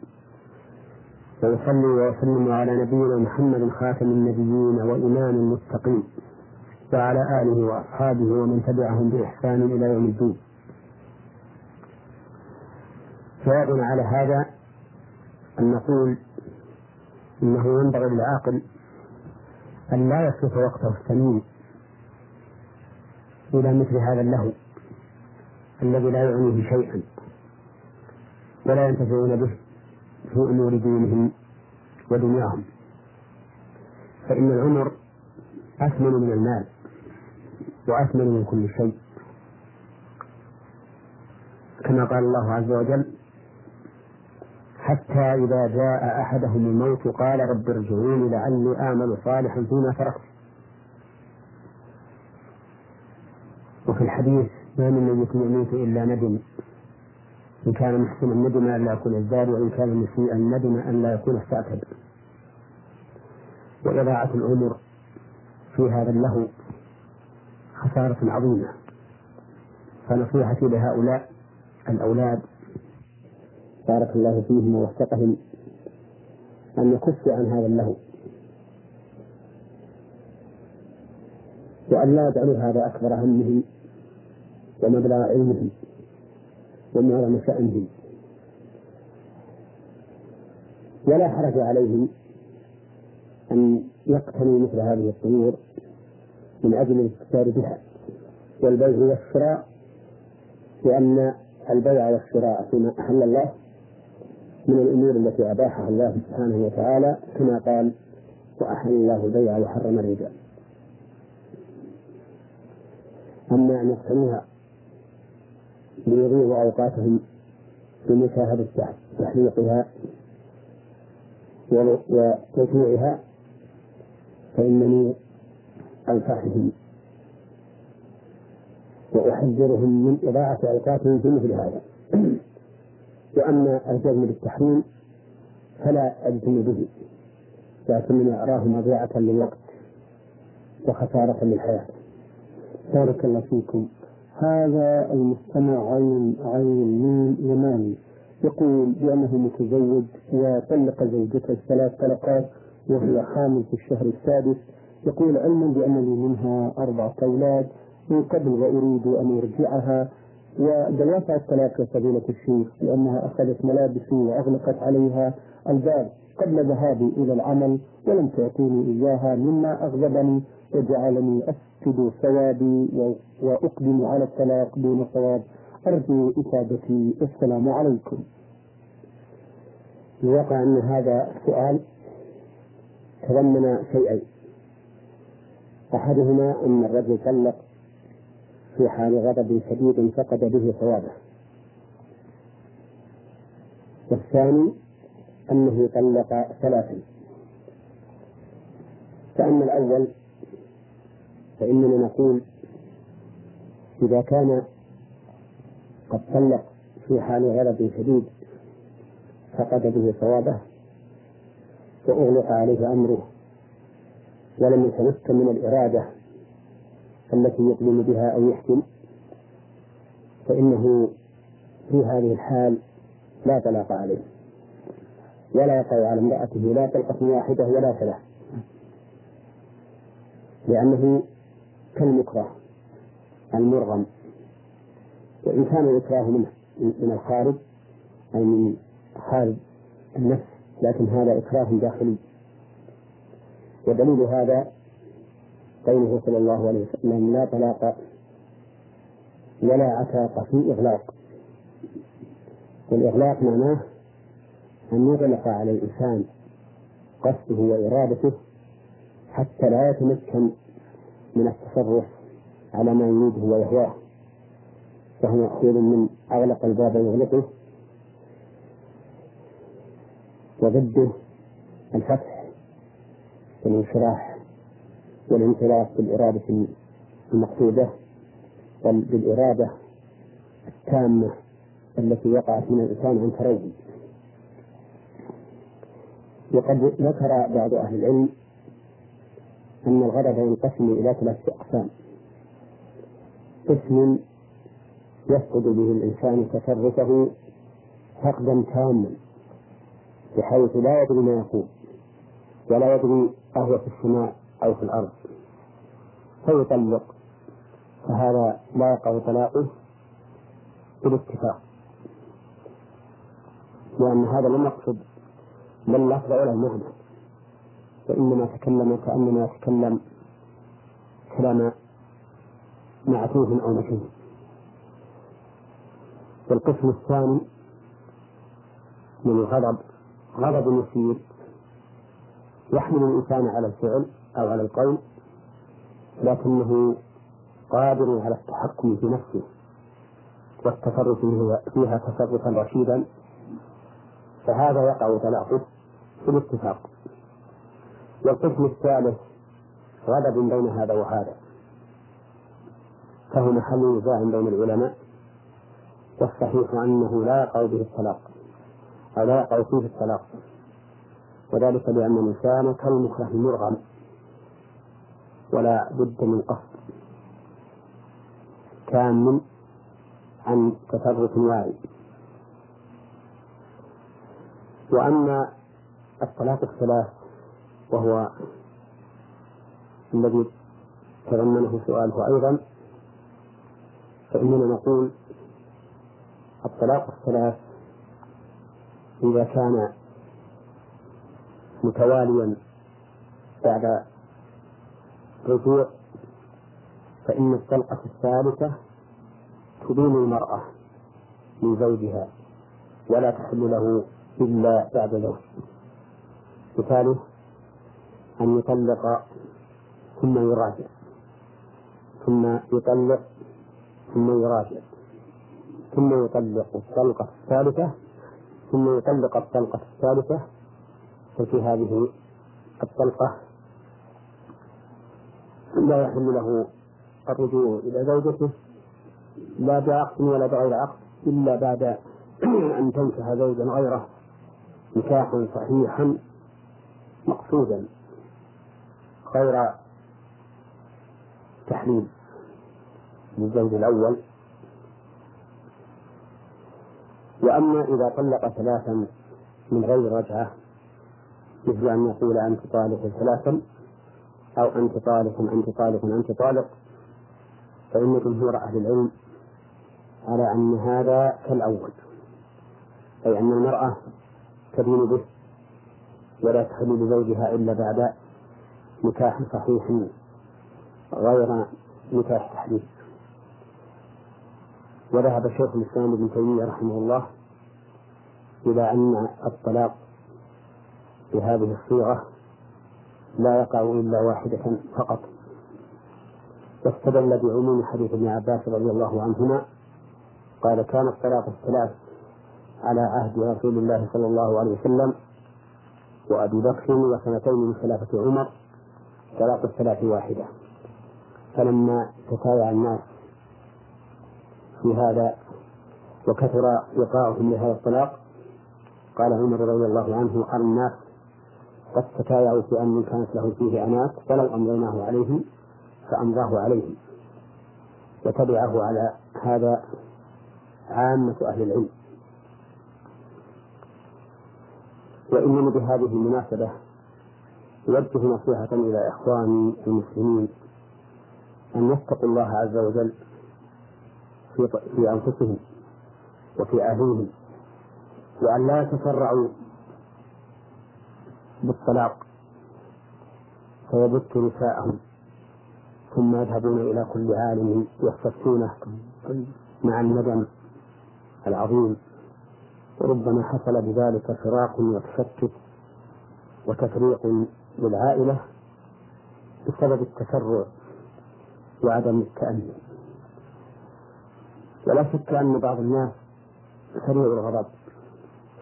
وأصلي وأسلم على نبينا محمد خاتم النبيين وإمام المتقين وعلى آله وأصحابه ومن تبعهم بإحسان إلى يوم الدين. جوابنا على هذا أن نقول إنه ينبغي للعاقل أن لا يصرف وقته الثمين إلى مثل هذا اللهو الذي لا يعنيه شيئا ولا ينتفعون به في أمور دينهم ودنياهم. فإن العمر أثمن من المال وأثمن من كل شيء. كما قال الله عز وجل حتى إذا جاء أحدهم الموت قال رب ارجعوني لعلي أعمل صالحا فيما تركت. وفي الحديث ما من ميت يموت إلا ندم. إن كان محسنا ندم أن لا يكون ازداد وإن كان مسيئا ندم أن لا يكون استعتب وإضاعة العمر في هذا اللهو خسارة عظيمة. فنصيحتي لهؤلاء الأولاد بارك الله فيهم ووفقهم أن يكفوا عن هذا اللهو. وأن لا يجعلوا هذا أكبر همهم ومبلغ علمهم ومعظم شأنهم ولا حرج عليهم أن يقتنوا مثل هذه الطيور من أجل الاستفسار بها والبيع والشراء لأن البيع والشراء فيما أحل الله من الأمور التي أباحها الله سبحانه وتعالى كما قال وأحل الله البيع وحرم الربا أما أن يقتنوها ليضيعوا أوقاتهم بمشاهدة تحليقها وتجويعها فإنني أنصحهم وأحذرهم من إضاعة أوقاتهم في مثل هذا. [clears throat] وأما الجزم بالتحريم فلا أجزم به لكنني أراه مضيعة للوقت وخسارة للحياة. بارك الله فيكم. هذا المستمع عين عين ميم يماني يقول بأنه متزوج وطلق زوجته ثلاث طلقات وهي حامل في الشهر السادس. يقول علما بأن لي منها أربعة أولاد من قبل وأريد أن أرجعها. ودوافع الطلاق يا فضيلة الشيخ لأنها أخذت ملابسي وأغلقت عليها الباب قبل ذهابي إلى العمل ولم تعطيني إياها مما أغضبني. وجعلني أفقد ثوابي وأقدم على الطلاق دون ثواب. أرجو إفادتي السلام عليكم. الواقع أن هذا السؤال تضمن شيئين. أحدهما أن الرجل طلق في حال غضب شديد فقد به صوابه والثاني أنه طلق ثلاثا. فأما الأول فإننا نقول إذا كان قد طلق في حال غضب شديد فقد به صوابه وأغلق عليه أمره ولم يتمكن من الإرادة التي يقدم بها أو يحكم فإنه في هذه الحال لا طلاق عليه ولا يقع على امرأته لا طلقة واحدة ولا ثلاث لأنه كالمكره المرغم وإن كان الإكراه منه من الخارج أي من خارج النفس لكن هذا إكراه داخلي. ودليل هذا قوله صلى الله عليه وسلم لا طلاق ولا عتاق في إغلاق. والإغلاق معناه أن يغلق على الإنسان قصده وإرادته حتى لا يتمكن من التصرف على ما يريده ويهواه فهو مأخوذ من أغلق الباب يغلقه وضده الفتح والانشراح والانطلاق بالإرادة المقصودة بل بالإرادة التامة التي وقعت من الإنسان عن تروي وقد ذكر بعض أهل العلم أن الغضب ينقسم إلى ثلاثة أقسام. قسم يفقد به الإنسان تصرفه فقدا تاما بحيث لا يدري ما يقول ولا يدري أهو في السماء أو في الأرض. فيطلق فهذا لا يقع طلاقه بالاتفاق لأن هذا لم يقصد لا اللفظ ولا المعنى وإنما تكلم كأنما يتكلم كلام معتوه أو مشهور والقسم الثاني من الغضب. غضب يسير يحمل الإنسان على الفعل أو على القول لكنه قادر على التحكم في نفسه والتصرف فيها تصرفا رشيدا. فهذا يقع طلاقه في الاتفاق. والقسم الثالث غضب بين هذا وهذا. فهو محل نزاع بين العلماء والصحيح أنه لا يقع به الطلاق أو لا يقع فيه الطلاق. وذلك لأن الإنسان كالمكره المرغم ولا بد من قصد كامل عن تصرف واعي. وأما الطلاق الثلاث وهو الذي تضمنه سؤاله أيضا. فإننا نقول الطلاق الثلاث إذا كان متواليا بعد رجوع فإن الطلقة الثالثة تبين المرأة من زوجها ولا تحل له إلا بعد زوج. مثاله أن يطلق ثم يراجع. ثم يطلق ثم يراجع. ثم يطلق الطلقة الثالثة ثم يطلق الطلقة الثالثة. ففي هذه الطلقة لا يحل له الرجوع إلى زوجته. لا بعقد ولا بغير عقد إلا بعد [clears throat] أن تنكح زوجا غيره. نكاحا صحيحا مقصودا. غير تحليل للزوج الأول. وأما إذا طلق ثلاثا من غير رجعة مثل أن يقول أنت طالق ثلاثا أو أنت طالق أنت طالق أنت طالق فإن جمهور أهل العلم على أن هذا كالأول أي أن المرأة تدين به ولا تحل لزوجها إلا بعد نكاح صحيح غير نكاح تحديث وذهب شيخ الإسلام ابن تيمية رحمه الله إلى أن الطلاق بهذه الصيغة لا يقع إلا واحدة فقط. واستدل بعموم حديث ابن عباس رضي الله عنهما قال كان الطلاق الثلاث على عهد رسول الله صلى الله عليه وسلم وأبي بكر وسنتين من خلافة عمر طلاق الثلاث واحدة. فلما تتابع الناس في هذا وكثر وقاعهم لهذا الطلاق قال عمر رضي الله عنه أرى الناس قد تتايعوا في أمر كانت له فيه أناس فلو أمضيناه عليهم فأمضاه عليهم. وتبعه على هذا عامة أهل العلم. وإنني بهذه المناسبة أوجه نصيحة إلى إخواني المسلمين أن يتقوا الله عز وجل في في أنفسهم وفي أهليهم وأن لا يتسرعوا بالطلاق فيبت نساءهم ثم يذهبون إلى كل عالم يستفتونه مع الندم العظيم وربما حصل بذلك فراق وتشتت وتفريق للعائلة بسبب التسرع وعدم التأني ولا شك أن بعض الناس سريع الغضب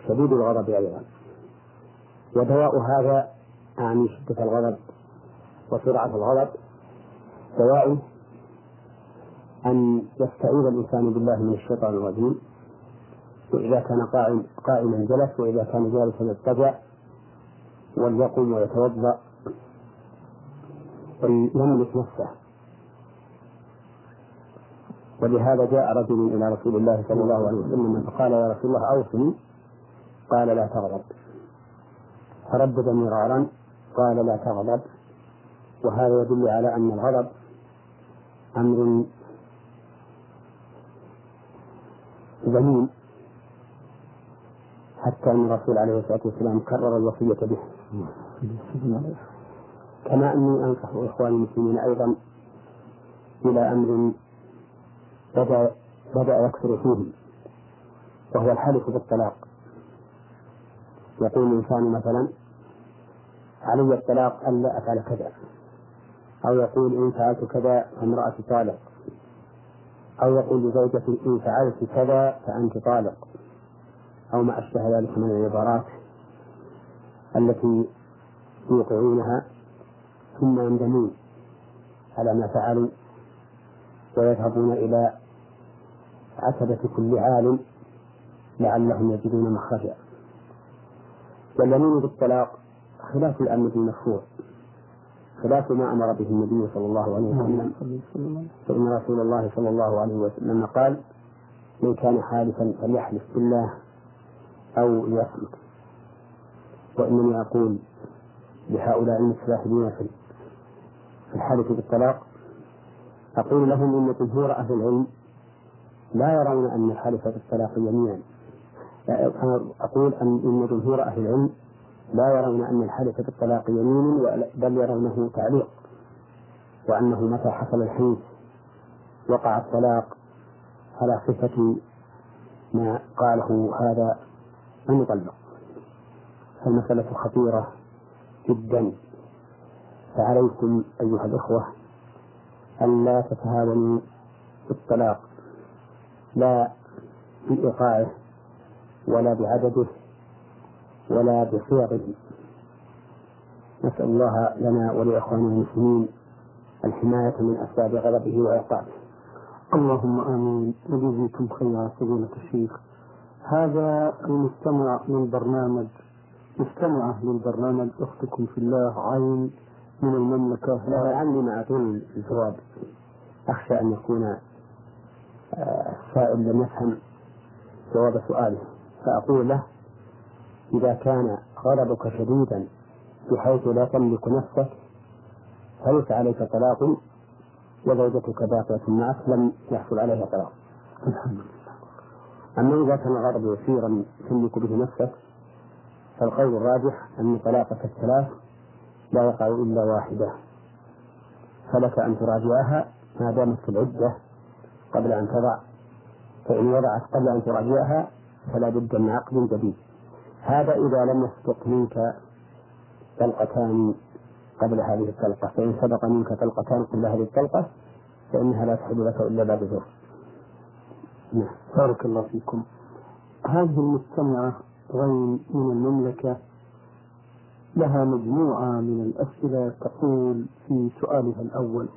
شديد الغضب أيضا. ودواء هذا أعني شدة الغضب وسرعة الغضب. دواء أن يستعيذ الإنسان بالله من الشيطان الرجيم. وإذا كان قائم قائما جلس وإذا كان جالسا اضطجع وليقم ويتوضأ وليملك نفسه. ولهذا جاء رجل إلى رسول الله صلى الله عليه وسلم فقال يا رسول الله أوصني. قال لا تغضب. فردد مرارا. قال لا تغضب. وهذا يدل على أن الغضب أمر ذميم. حتى أن الرسول عليه الصلاة والسلام كرر الوصية به. كما أني أنصح إخواني المسلمين أيضا إلى أمر بدأ بدأ يكثر فيه وهو الحلف بالطلاق. يقول الإنسان مثلا علي الطلاق ألا أفعل كذا. أو يقول إن فعلت كذا فامرأتي طالق. أو يقول لزوجته إن فعلت كذا فأنت طالق. أو ما أشبه ذلك من العبارات. التي يوقعونها ثم يندمون على ما فعلوا ويذهبون إلى عتبة كل عالم لعلهم يجدون مخرجا. واليمين بالطلاق خلاف الأمر بالمشروع خلاف ما أمر به النبي صلى الله عليه وسلم. فإن رسول الله صلى الله عليه وسلم قال من كان حالفا فليحلف بالله أو ليصمت. وإنني أقول لهؤلاء المتلاحدين في الحالف بالطلاق أقول لهم إن جمهور أهل العلم لا يرون أن الحلف بالطلاق يمينا أقول أن إن جمهور أهل العلم لا يرون أن الحلف بالطلاق يمين بل يرونه تعليق وأنه متى حصل الحنث وقع الطلاق على صفة ما قاله هذا المطلق فالمسألة خطيرة جدا. فعليكم أيها الإخوة ألا تتهاونوا بالطلاق لا بإيقاعه ولا بعدده ولا بصيغه. نسأل الله لنا ولإخواننا المسلمين الحماية من أسباب غضبه وعقابه. اللهم آمين. وجزيكم خيرا فضيلة الشيخ. هذا المستمع من برنامج مستمعة للبرنامج أختكم في الله عين من المملكة. لعلي مع طول الجواب. أخشى أن يكون آه، السائل لم يفهم جواب سؤاله. فأقول له إذا كان غضبك شديدا بحيث لا تملك نفسك فليس عليك طلاق وزوجتك باقية معك لم يحصل عليها طلاق. الحمد لله. أما إذا كان الغضب يسيرا تملك به نفسك فالقول الراجح أن طلاقك الثلاث لا يقع إلا واحدة. فلك أن تراجعها ما دامت في العدة قبل أن تضع فإن وضعت قبل أن تراجعها فلا بد من عقد جديد. هذا إذا لم يسبق منك طلقتان قبل هذه الطلقة. فإن سبق منك طلقتان قبل هذه الطلقة فإنها لا تحل لك إلا بعد ذلك نعم. بارك الله فيكم. هذه المستمعة غين من المملكة. لها مجموعة من الأسئلة تقول في سؤالها الأول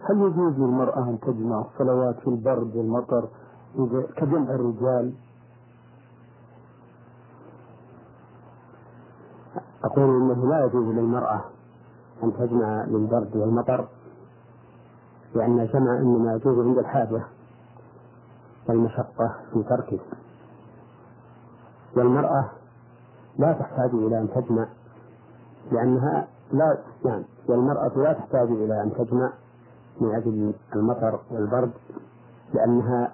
هل يجوز للمرأة أن تجمع الصلوات في البرد والمطر كجمع الرجال؟ أقول إنه لا يجوز للمرأة أن تجمع للبرد والمطر لأن الجمع إنما يجوز عند الحاجة والمشقة في تركه. والمرأة لا تحتاج إلى أن تجمع لأنها لا يعني والمرأة لا تحتاج إلى أن تجمع من أجل المطر والبرد لأنها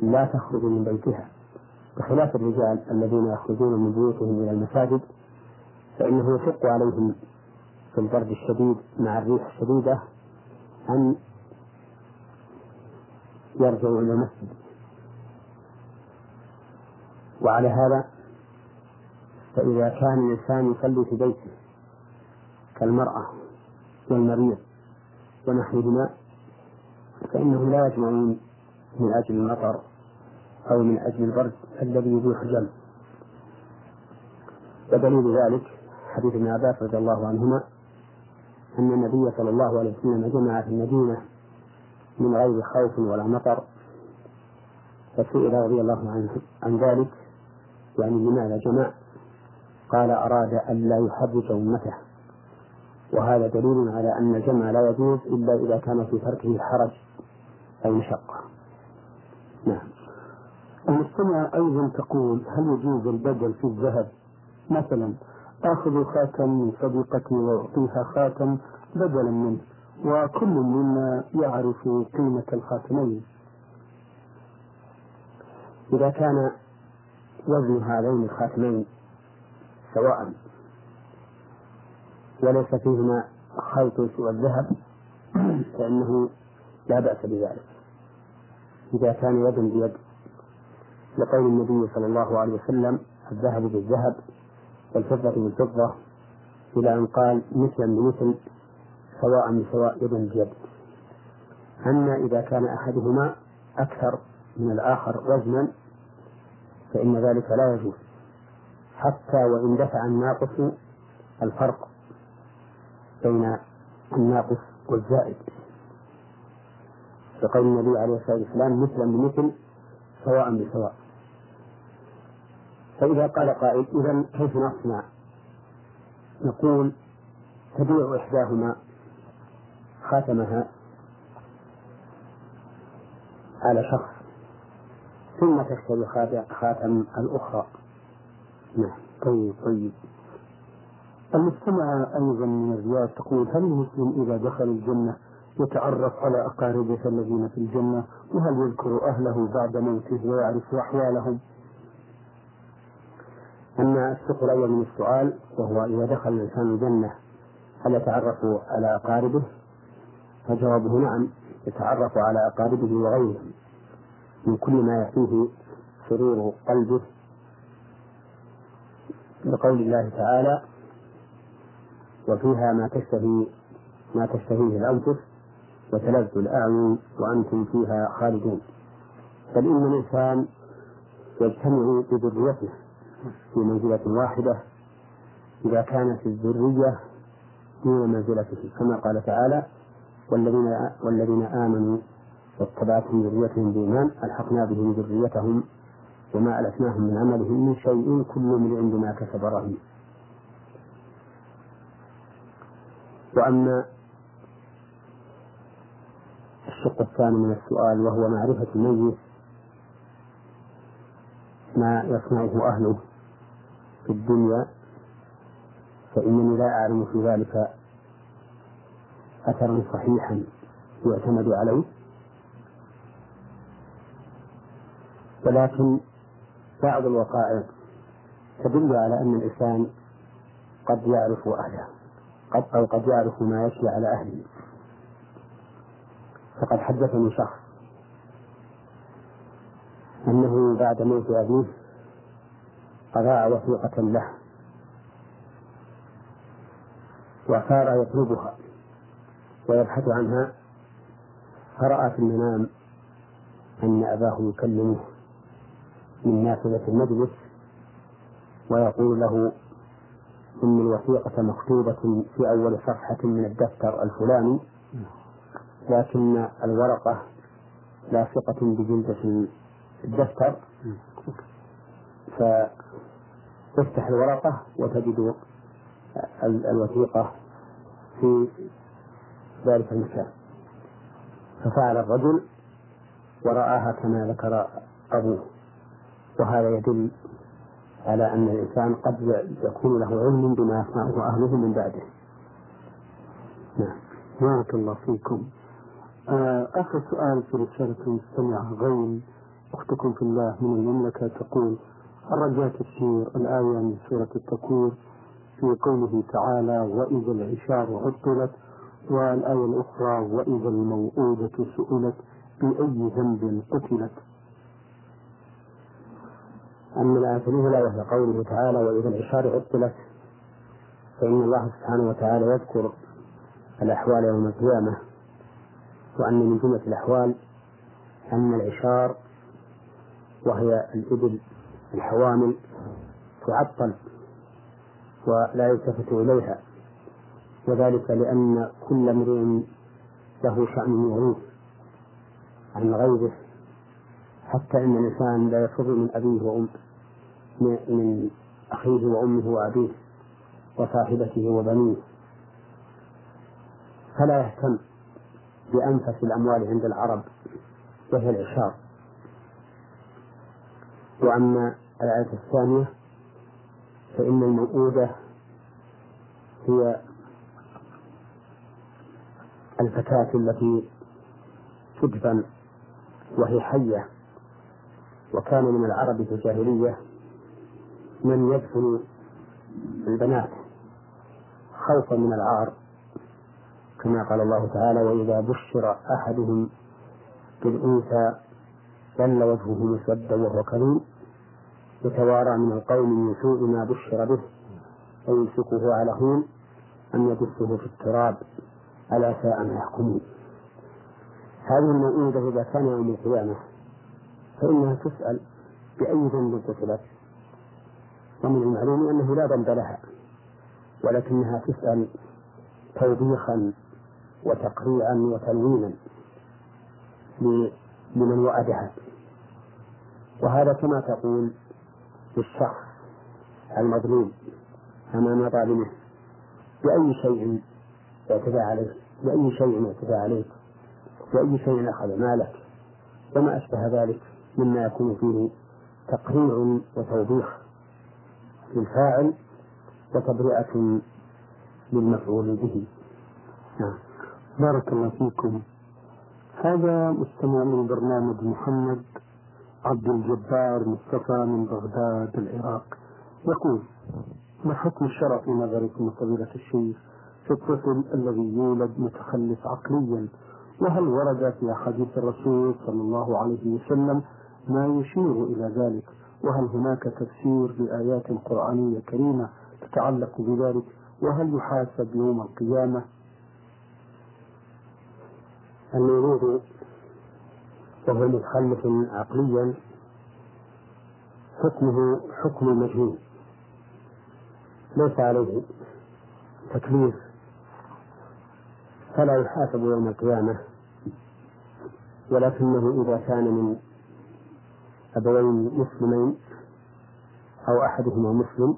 لا تخرج من بيتها. بخلاف الرجال الذين يخرجون من بيوتهم إلى المساجد فإنه يشق عليهم في البرد الشديد مع الريح الشديدة أن يرجعوا إلى المسجد. وعلى هذا فإذا كان الإنسان يصلي في بيته كالمرأة والمريض ونحوهما فإنهم لا يجمعون من أجل المطر أو من أجل البرد الذي يبيح الجمع. ودليل ذلك حديث ابن عباس رضي الله عنهما أن النبي صلى الله عليه وسلم جمع في المدينة من غير خوف ولا مطر فسئل رضي الله عنه عن ذلك يعني لماذا جمع. قال أراد أن لا يحرج أمته وهذا دليل على أن الجمع لا يجوز إلا إذا كان في تركه حرج أو مشقة. نعم. المستمع أيضا تقول هل يجوز البدل في الذهب؟ مثلا آخذ خاتم من صديقتي وأعطيها خاتم بدلا منه وكل منا يعرف قيمة الخاتمين. إذا كان وزن هذين الخاتمين سواء وليس فيهما خلط سوى الذهب فإنه لا بأس بذلك. إذا كان يد بيد لقول النبي صلى الله عليه وسلم الذهب بالذهب والفضة بالفضة إلى أن قال مثلا بمثل سواء بسواء يدا بيد. أما إذا كان أحدهما أكثر من الآخر وزنا فإن ذلك لا يجوز. حتى وإن دفع الناقص الفرق بين الناقص والزائد. كقول النبي عليه الصلاة والسلام مثلا بمثل سواء بسواء. فإذا قال قائل إذا كيف نصنع؟ نقول تبيع إحداهما خاتمها على شخص ثم تشتري خاتم الأخرى. نعم. طيب طيب. المستمع أيضا من الرياض تقول هل المسلم إذا دخل الجنة يتعرف على أقاربه الذين في الجنة؟ وهل يذكر أهله بعد موته ويعرف أحوالهم؟ أما الشق الأول من السؤال وهو إذا دخل الإنسان الجنة هل يتعرف على أقاربه؟ فجوابه نعم يتعرف على أقاربه وغيرهم. من كل ما يأتيه سرور قلبه. لقول الله تعالى وفيها ما تشتهي ما تشتهيه الأنفس وتلذ الأعين وأنتم فيها خالدون. بل إن الإنسان يجتمع بذريته في منزلة واحدة إذا كانت الذرية دون منزلته كما قال تعالى والذين والذين آمنوا واتبعتهم ذريتهم بإيمان ألحقنا بهم ذريتهم وما ألفناهم من عملهم من شيء كل من عندما كسب رهين. وأما الشق الثاني من السؤال وهو معرفة الميت ما يصنعه أهله في الدنيا فإنني لا أعلم في ذلك أثرا صحيحا يعتمد عليه. ولكن بعض الوقائع تدل على أن الإنسان قد يعرف أهله قد أو قد يعرف ما يشفي على أهله. فقد حدثني شخص أنه بعد موت أبيه أضاع وثيقة له وصار يطلبها ويبحث عنها فرأى في المنام أن أباه يكلمه. من نافذة المجلس ويقول له إن الوثيقة مكتوبة في أول صفحة من الدفتر الفلاني لكن الورقة لاصقة بجلدة الدفتر. فتفتح الورقة وتجد الوثيقة في ذلك المكان. ففعل الرجل ورآها كما ذكر أبوه. وهذا يدل على أن الإنسان قد يكون له علم بما يصنعه أهله من بعده. نعم. بارك الله فيكم. آه، آخر سؤال في رسالة المستمع غين أختكم في الله من المملكة تقول الرجاء تفسير الآية من سورة التكوير في قوله تعالى وإذا العشار عطلت والآية الأخرى وإذا الموءودة سئلت بأي ذنب قتلت؟ أما الآية الأولى وهي قوله تعالى وإذا العشار عطلت فإن الله سبحانه وتعالى يذكر الأحوال يوم القيامة. وأن من جملة الأحوال أن العشار وهي الإبل الحوامل تعطل ولا يلتفت إليها. وذلك لأن كل امرئ له شأن يغيث عن غيره. حتى إن الإنسان لا يفر من أبيه وأم من أخيه وأمه وأبيه وصاحبته وبنيه. فلا يهتم بأنفس الأموال عند العرب وهي العشار. وأما الآية الثانية فإن الموؤودة هي الفتاة التي تدفن وهي حية. وكان من العرب في الجاهلية من يدفن البنات خوفا من العار كما قال الله تعالى وإذا بشر أحدهم بالأنثى ظل وجهه مسودا وهو كريم يتوارى من القوم من سوء ما بشر به أيمسكه على هون أم يدسه في التراب ألا ساء ما يحكمون. هذه الموءودة إذا كان يوم القيامة. فإنها تسأل بأي ذنب قتلت ومن المعلوم أنه لا ذنب لها ولكنها تسأل توبيخا وتقريعا وتلوينا لمن وعدها. وهذا كما تقول للشخص المظلوم أمام ظالمه بأي شيء اعتدى عليه بأي شيء اعتدى عليك بأي شيء أخذ مالك وما أشبه ذلك. مما يكون فيه تقريع وتوبيخ للفاعل وتبرئة للمفعول به. نعم. بارك الله فيكم. هذا مستمع من برنامج محمد عبد الجبار مصطفى من بغداد العراق. يقول ما حكم الشرع في نظركم فضيلة الشيخ في الطفل الذي يولد متخلف عقليا؟ وهل ورد في أحاديث الرسول صلى الله عليه وسلم ما يشير إلى ذلك وهل هناك تفسير لآيات قرآنية كريمة تتعلق بذلك؟ وهل يحاسب يوم القيامة؟ المولود وهو متخلف عقليا حكمه حكم المجنون ليس عليه تكليف. فلا يحاسب يوم القيامة ولكنه إذا كان من أبوين مسلمين أو أحدهما مسلم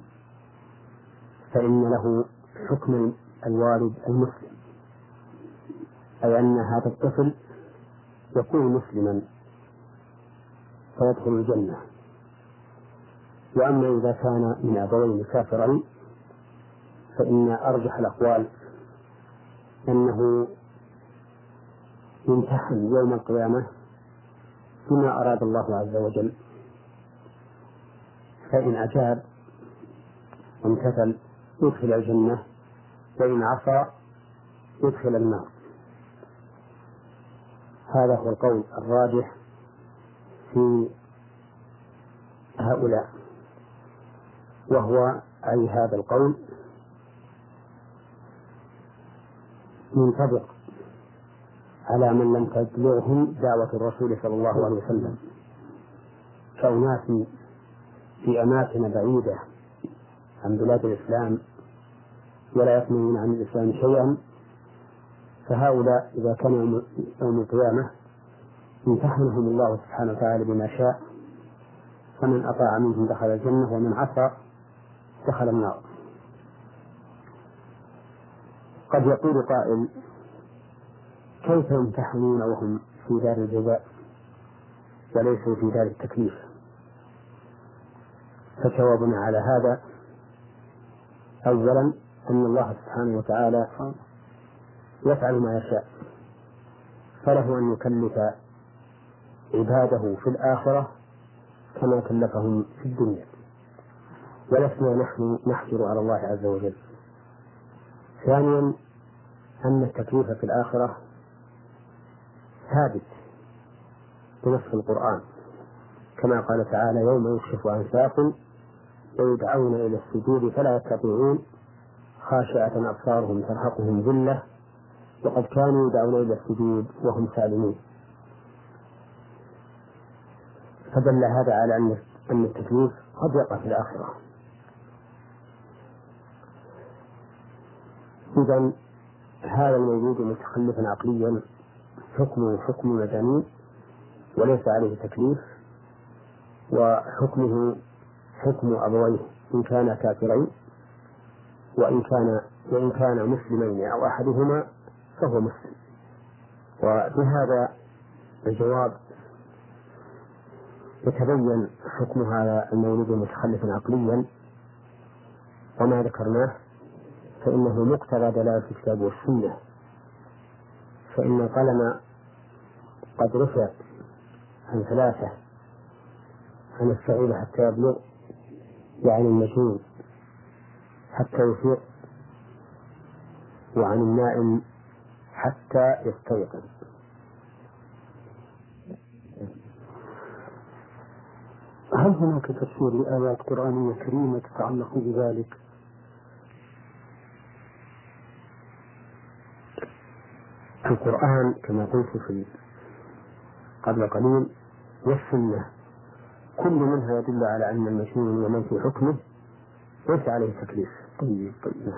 فإن له حكم الوالد المسلم. أي أن هذا الطفل يكون مسلما فيدخل الجنة. وأما إذا كان من أبوين كافرين فإن أرجح الأقوال أنه يمتحن يوم القيامة بما أراد الله عز وجل. فإن أجاب وامتثل يدخل الجنة. وإن عصى يدخل النار. هذا هو القول الراجح في هؤلاء. وهو أي هذا القول. ينطبق على من لم تبلغهم دعوة الرسول صلى الله عليه وسلم. كأناس في أماكن بعيدة عن بلاد الإسلام ولا يسمعون عن الإسلام شيئا فهؤلاء إذا كان يوم القيامة امتحنهم الله سبحانه وتعالى بما شاء فمن أطاع منهم دخل الجنة ومن عصى دخل النار. قد يقول قائل كيف يمتحنون وهم في دار الجزاء وليسوا في دار التكليف؟ فجوابنا على هذا أولا أن الله سبحانه وتعالى يفعل ما يشاء فله أن يكلف عباده في الآخرة كما كلفهم في الدنيا. ولسنا نحن نحجر على الله عز وجل. ثانيا أن التكليف في الآخرة ثابت بنص القرآن. كما قال تعالى يوم يكشف عن ساق ويدعون إلى السجود فلا يستطيعون خاشعة أبصارهم ترهقهم ذلة وقد كانوا يدعون إلى السجود وهم سالمون. فدل هذا على أن أن التكليف قد يقع في الآخرة. إذا هذا الموجود متخلفا عقليا حكمه حكم مجانين وليس عليه تكليف وحكمه حكم أبويه إن كانا كافرين وإن كان وإن كان مسلمين أو أحدهما فهو مسلم. وبهذا الجواب يتبين حكم هذا المولود متخلفا عقليا. وما ذكرناه فإنه مقتضى دلالة الكتاب والسنة. فإن القلم قد رفع عن ثلاثة عن السعيد حتى يبلغ وعن المجنون حتى يفيق وعن النائم حتى يستيقظ هل هناك تفسير لآيات قرآنية كريمة تتعلق بذلك؟ القرآن كما قلت في قبل قليل والسنة كل منها يدل على أن المشهور ومن في حكمه ليس عليه تكليف. طيب طيب.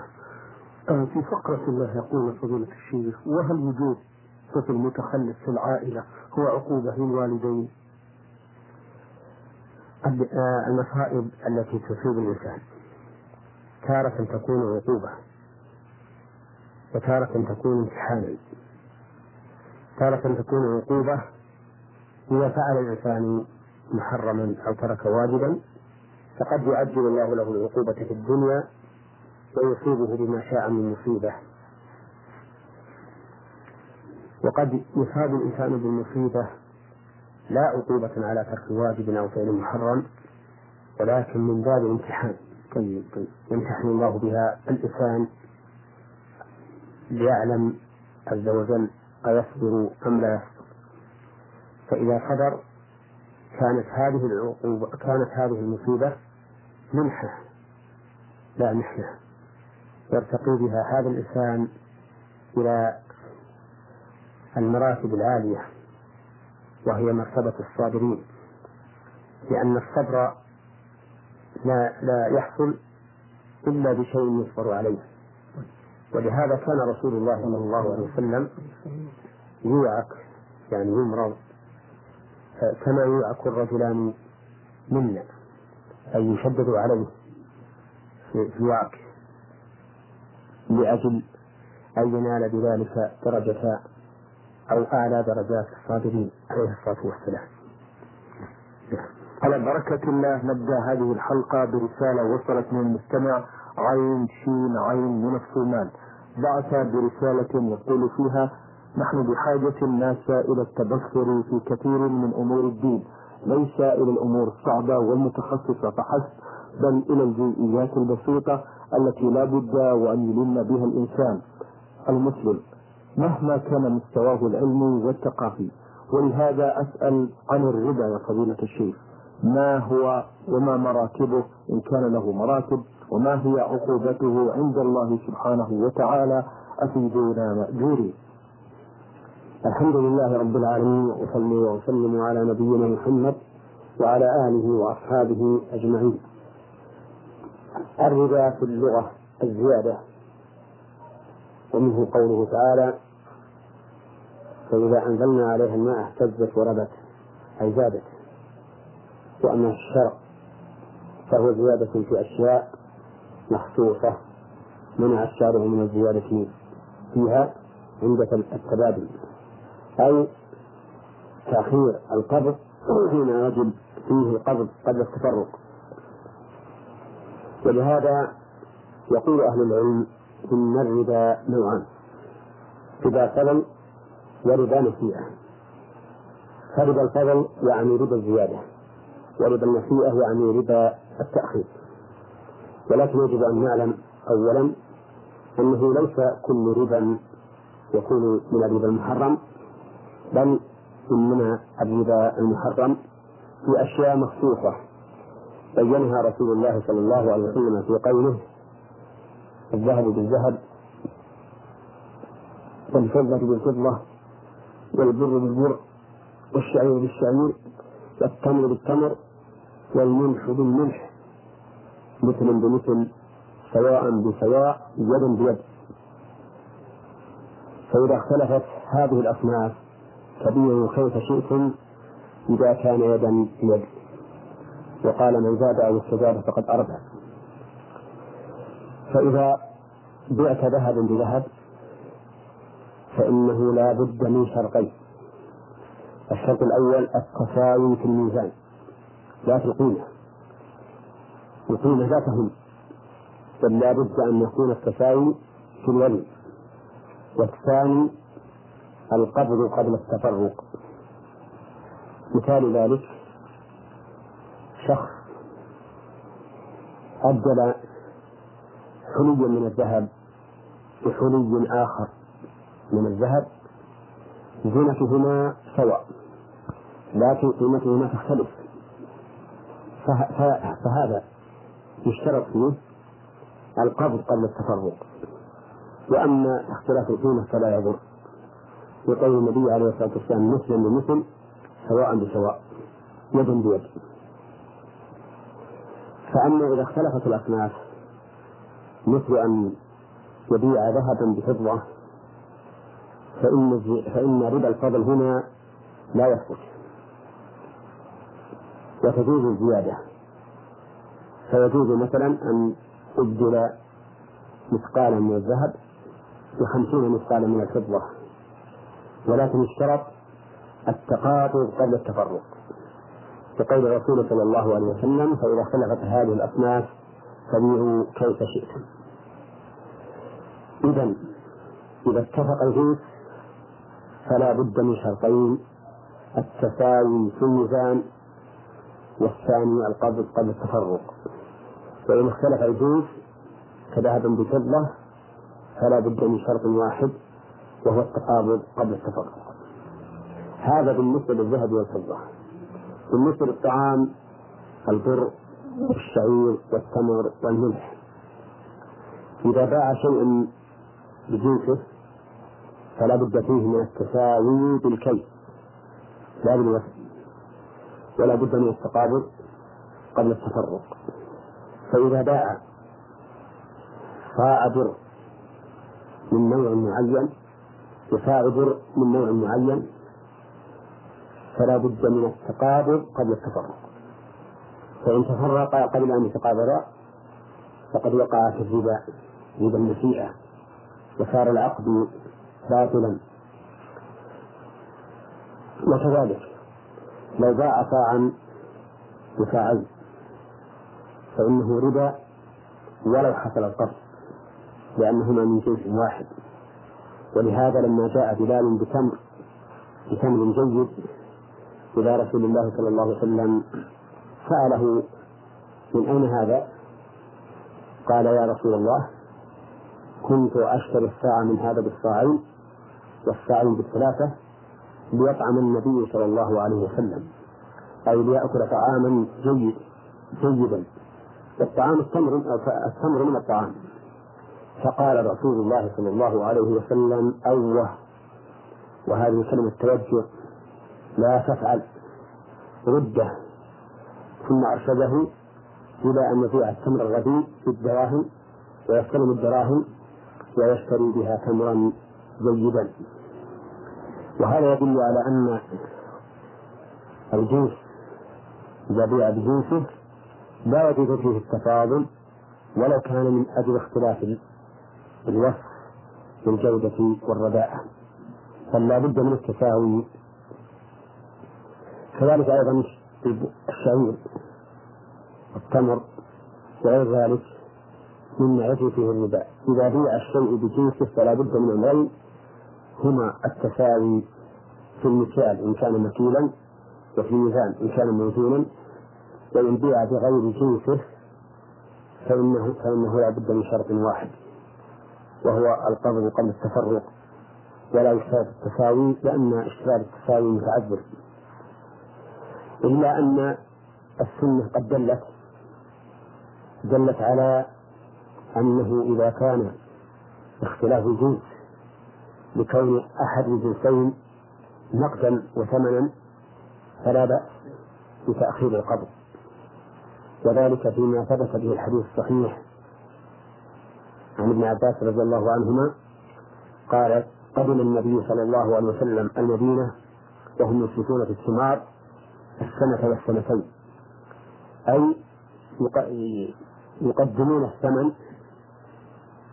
آه في فقرة الله يقول فضيلة الشيخ وهل وجود طفل متخلف في العائلة هو عقوبة للوالدين؟ آه، المصائب التي تصيب الإنسان تارة تكون عقوبة وتارة تكون امتحانا تارة تكون عقوبة إذا فعل الإنسان محرما أو ترك واجبا فقد يعجل الله له العقوبة في الدنيا ويصيبه بما شاء من مصيبة. وقد يصاب الإنسان بالمصيبة لا عقوبة على ترك واجب أو فعل محرم ولكن من باب الامتحان يمتحن الله بها الإنسان ليعلم عز وجل أيصبر أم لا يصبر. فإذا صبر كانت هذه العقوبة كانت هذه المصيبة منحة لا محنة. يرتقي بها هذا الإنسان إلى المراتب العالية وهي مرتبة الصابرين. لأن الصبر لا لا يحصل إلا بشيء يصبر عليه. ولهذا كان رسول الله صلى الله عليه وسلم يوعك يعني يمرض كما يوعك الرجلان منا أي يشدد عليه في الوعك لأجل أن ينال بذلك درجة أو أعلى درجات الصابرين عليه الصلاة والسلام. على بركة الله نبدأ هذه الحلقة برسالة وصلت من المستمع عين شين عين من الصومال. بعث برسالة يقول فيها نحن بحاجة الناس إلى التبصر في كثير من أمور الدين ليس إلى الأمور الصعبة والمتخصصة فحسب بل إلى الجزئيات البسيطة التي لا بد وأن يلم بها الإنسان. المسلم مهما كان مستواه العلمي والثقافي ولهذا أسأل عن الربا يا فضيلة الشيخ. ما هو وما مراتبه إن كان له مراتب وما هي عقوبته عند الله سبحانه وتعالى؟ أفيدونا مأجورين. الحمد لله رب العالمين وصلي وسلم على نبينا محمد وعلى آله وأصحابه أجمعين. الربا في اللغة الزيادة ومنه قوله تعالى فإذا أنزلنا عليها الماء اهتزت وربت أي زادت. وأما الشرع فهو زيادة في أشياء مخصوصة منع الشارع من الزيادة فيها عند التبادل. أو تأخير القبض [clears throat] حين يجب فيه القبض قبل التفرق. ولهذا يقول أهل العلم إن الربا نوعان. ربا فضل وربا نسيئة فربا الفضل يعني ربا الزيادة وربا النسيئة يعني ربا التأخير. ولكن يجب أن نعلم أولا أنه ليس كل ربا يكون من الربا المحرم بل إنما الربا المحرم في أشياء مخصوصة. بينها رسول الله صلى الله عليه وسلم في قوله الذهب بالذهب والفضة بالفضة والبر بالبر والشعير بالشعير والتمر بالتمر والملح بالملح مثل بمثل سواء بسواء يدا بيد. فإذا اختلفت هذه الأصناف فبيعوا كيف شئتم إذا كان يدا بيد وقال من زاد أو استزاد فقد أربع. فإذا بعت ذهبا بذهب فإنه لا بد من شرطين الشرط الأول التساوي في الميزان لا في القيمة. القيمة لا تهم بل لا بد أن يكون التساوي في الوزن. والثاني القبض قبل التفرق. مثال ذلك شخص أبدل حليا من الذهب بحلي آخر من الذهب زينتهما سواء لكن قيمتهما تختلف. فهذا يشترط فيه القبض قبل التفرق. وأما اختلاف القيمة فلا يضر. لقول النبي عليه الصلاة والسلام مثلا بمثل سواء بسواء. يد بيد. فأما إذا اختلفت الأصناف مثل أن يبيع ذهبا بفضة فإن فإن ربا الفضل هنا لا يثبت. وتجوز الزيادة. فيجوز مثلا أن أبدل مثقالا من الذهب بخمسين مثقالا من الفضة. ولكن اشترط التقاطع قبل التفرق. كقول الرسول صلى الله عليه وسلم فإذا اختلفت هذه الأصناف فبيعوا كيف شئتم. إذا إذا اتفق الجنس فلا بد من شرطين التساوي في الميزان والثاني القبض قبل التفرق. وإن اختلف الجنس كذهب بفضة فلا بد من شرط واحد وهو التقابض قبل التفرق هذا بالنسبة للذهب والفضة. بالنسبة للطعام البر والشعير والتمر والملح. إذا باع شيء بجنسه فلا بد فيه من التساوي بالكي لا بالوزن ولا بد من التقابل قبل التفرق. فإذا باع صاع بر من نوع معين وصاع بر من نوع معين فلا بد من التقابل قبل التفرق. فإن تفرقا قبل أن يتقابلا فقد وقع في الربا ربا النسيئة وصار العقد باطلا. وكذلك لو باع صاعا بساعين فإنه ربا ولو حصل القصد لأنهما من جنس واحد. ولهذا لما جاء بلال بتمر بتمر جيد إلى رسول الله صلى الله عليه وسلم سأله من أين هذا؟ قال يا رسول الله كنت أشتري الساعة من هذا بالصاعين والساعين بالثلاثة ليطعم النبي صلى الله عليه وسلم أي ليأكل طعاما جيد جيدا والطعام التمر التمر من الطعام فقال رسول الله صلى الله عليه وسلم أوه. وهذه كلمة توجه. لا تفعل. رده. ثم أرشده إلى أن يبيع التمر الرديء بالدراهم ويستلم الدراهم ويشتري بها تمرا جيدا. وهذا يدل على أن الجنس إذا بيع بجنسه لا يجوز فيه التفاضل ولو كان من أجل اختلاف الوصف بالجودة والرداءة بل لا بد من التساوي. كذلك أيضا الشعير التمر وغير ذلك مما يجري فيه الربا إذا بيع الشيء بجنسه فلا بد من أمرين هما التساوي في المكيال إن كان مكيلا وفي الميزان إن كان موزونا. وإن بيع بغير جنسه فإنه فإنه لا بد من شرط واحد. وهو القبض قبل التفرق ولا يشترط التساوي لأن اشتراط التساوي متعذر. إلا أن السنة قد دلت دلت على أنه إذا كان اختلاف الجنس لكون أحد الجنسين نقدا وثمنا فلا بأس بتأخير القبض. وذلك فيما ثبت به الحديث الصحيح عن ابن عباس رضي الله عنهما قال قدم النبي صلى الله عليه وسلم المدينة وهم يشركون في الثمار السنة والسنتين. أي يقدمون الثمن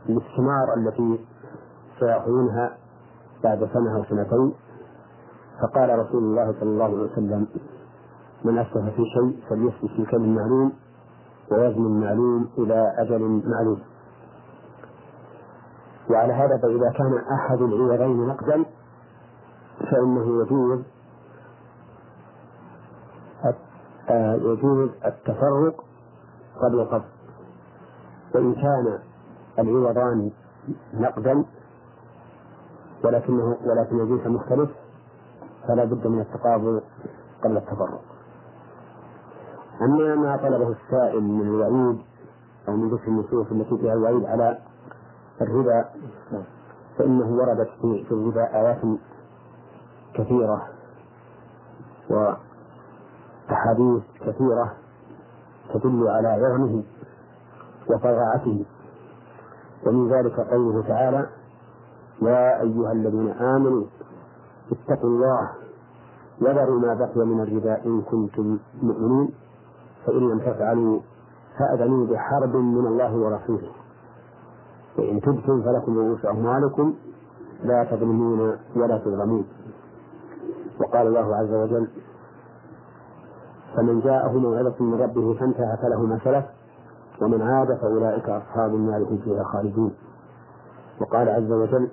للثمار التي سيأخذونها بعد سنة أو سنتين. فقال رسول الله صلى الله عليه وسلم من أسلف في شيء فليسلف في كم معلوم ووزن معلوم إلى أجل معلوم. وعلى هذا فإذا كان أحد العوضين نقدا فإنه يجوز يجوز التفرق قبل القبض. وإن كان العوضان نقدا ولكنه ولكن الجنس مختلف فلا بد من التقابل قبل التفرق. أما ما طلبه السائل من الوعيد أو من ذكر النصوص التي فيها الوعيد على الربا. فإنه وردت في الربا آيات كثيرة وأحاديث كثيرة تدل على عظمه وفظاعته ومن ذلك قوله تعالى يا أيها الذين آمنوا اتقوا الله وذروا ما بقي من الربا إن كنتم مؤمنين. فإن لم تفعلوا فأذنوا بحرب من الله ورسوله. وإن تبتم فلكم رؤوس أموالكم لا تظلمون ولا تظلمون. وقال الله عز وجل فمن جاءه موعظة من ربه فانتهى فله ما سلف ومن عاد فأولئك أصحاب النار هم فيها خالدون. وقال عز وجل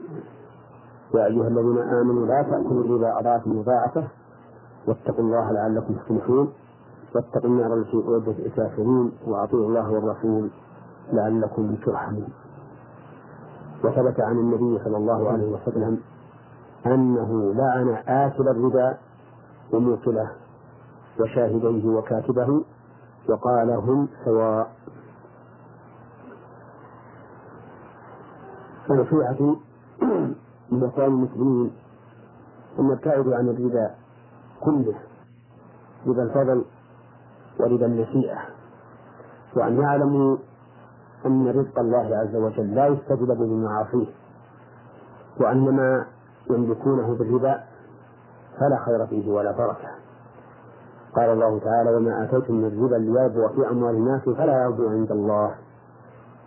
يا أيها الذين آمنوا لا تأكلوا الربا أضعافا مضاعفة واتقوا الله لعلكم تفلحون واتقوا النار التي أعدت الكافرين وأطيعوا الله والرسول لعلكم ترحمون. وثبت عن النبي صلى الله عليه وسلم أنه لعن آكل الربا وموكله وشاهديه وكاتبه وقال هم سواء. فنصيحتي من إخوان المسلمين أن نبتعدوا عن الربا كله ربا الفضل وربا النسيئة وأن يعلموا أن رزق الله عز وجل لا يستجلب بمعاصيه وأن ما يملكونه بالربا فلا خير فيه ولا بركة. قال الله تعالى وما آتيتم من ربا ليربو في أموال الناس فلا يربو عند الله.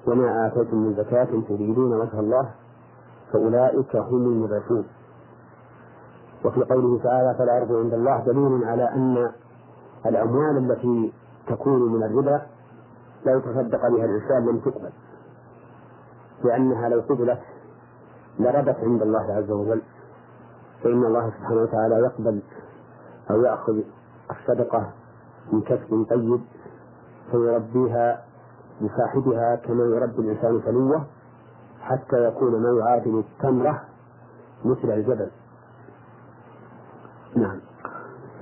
وما آتيتم من زكاة تريدون وجه الله فأولئك هم المضيفون وفي قوله تعالى فلا يربو عند الله دليل على أن الأموال التي تكون من الربا لا يتصدق بها الإنسان لم تقبل لأنها لو قبلت لربت عند الله عز وجل. فإن الله سبحانه وتعالى يقبل أو يأخذ الصدقة من كسب طيب فيربيها لصاحبها كما يربي الإنسان فلوه حتى يكون ما يعادل التمرة مثل الجبل. نعم.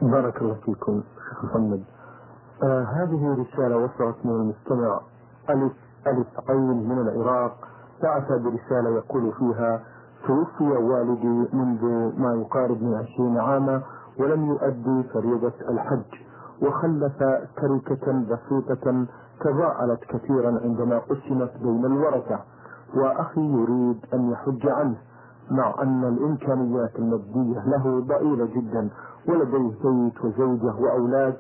بارك الله فيكم شيخ محمد. آه هذه رسالة وصلت من المستمع ألف ألف عين من العراق. بعث برسالة يقول فيها توفي والدي منذ ما يقارب من عشرين عاما ولم يؤدي فريضة الحج وخلف تركة بسيطة تضاءلت كثيرا عندما قسمت بين الورثة وأخي يريد أن يحج عنه مع أن الإمكانيات المادية له ضئيلة جدا ولديه بيت وزوجة وأولاد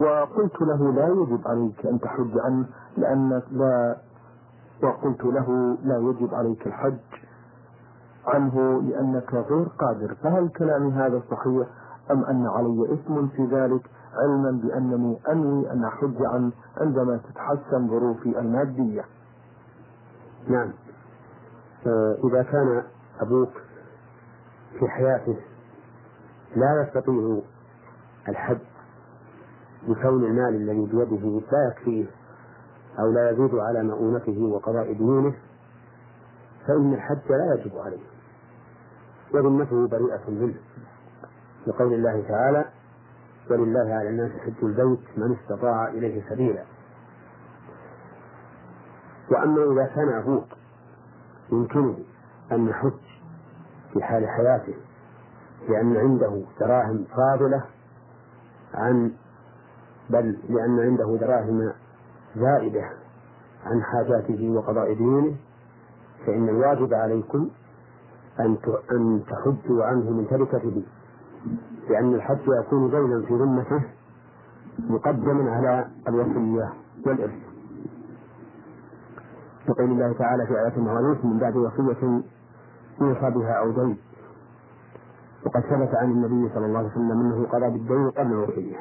وقلت له لا يجب عليك أن تحج عنه لأنك لا وقلت له لا يجب عليك الحج عنه لأنك غير قادر. فهل كلامي هذا صحيح أم أن علي إثم في ذلك؟ علما بأنني أنوي أن أحج عنه عندما تتحسن ظروفي المادية. نعم. إذا كان أبوك في حياته لا يستطيع الحج بكون المال الذي بيده لا يكفيه أو لا يزيد على مؤونته وقضاء ديونه فإن الحج لا يجب عليه. وذمته بريئة منه. لقول الله تعالى ولله على الناس حج البيت من استطاع إليه سبيلا. وأما إذا كان أبوك يمكنه أن يحج في حال حياته لأن عنده دراهم فاضلة عن بل لأن عنده دراهم زائدة عن حاجاته وقضاء دينه فإن الواجب عليكم أن أن تحجوا عنه من تركته لأن الحج يكون دينا في ذمته مقدما على الوصية والإرث. يقول الله تعالى في آية المواريث من بعد وصية يوصى بها أو دين. وقد ثبت عن النبي صلى الله عليه وسلم أنه قضى بالدين قبل الوصية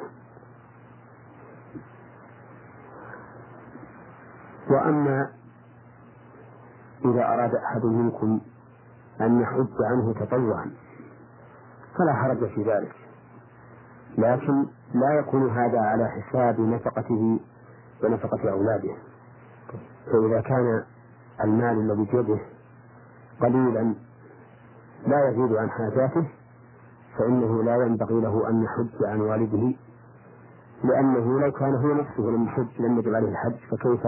وأما إذا أراد أحد منكم أن يحج عنه تطوعا فلا حرج في ذلك. لكن لا يكون هذا على حساب نفقته ونفقة أولاده. فإذا كان المال الذي بيده قليلا لا يزيد عن حاجاته فإنه لا ينبغي له أن يحج عن والده لأنه لو كان هو نفسه لم يحج لم يجب عليه الحج فكيف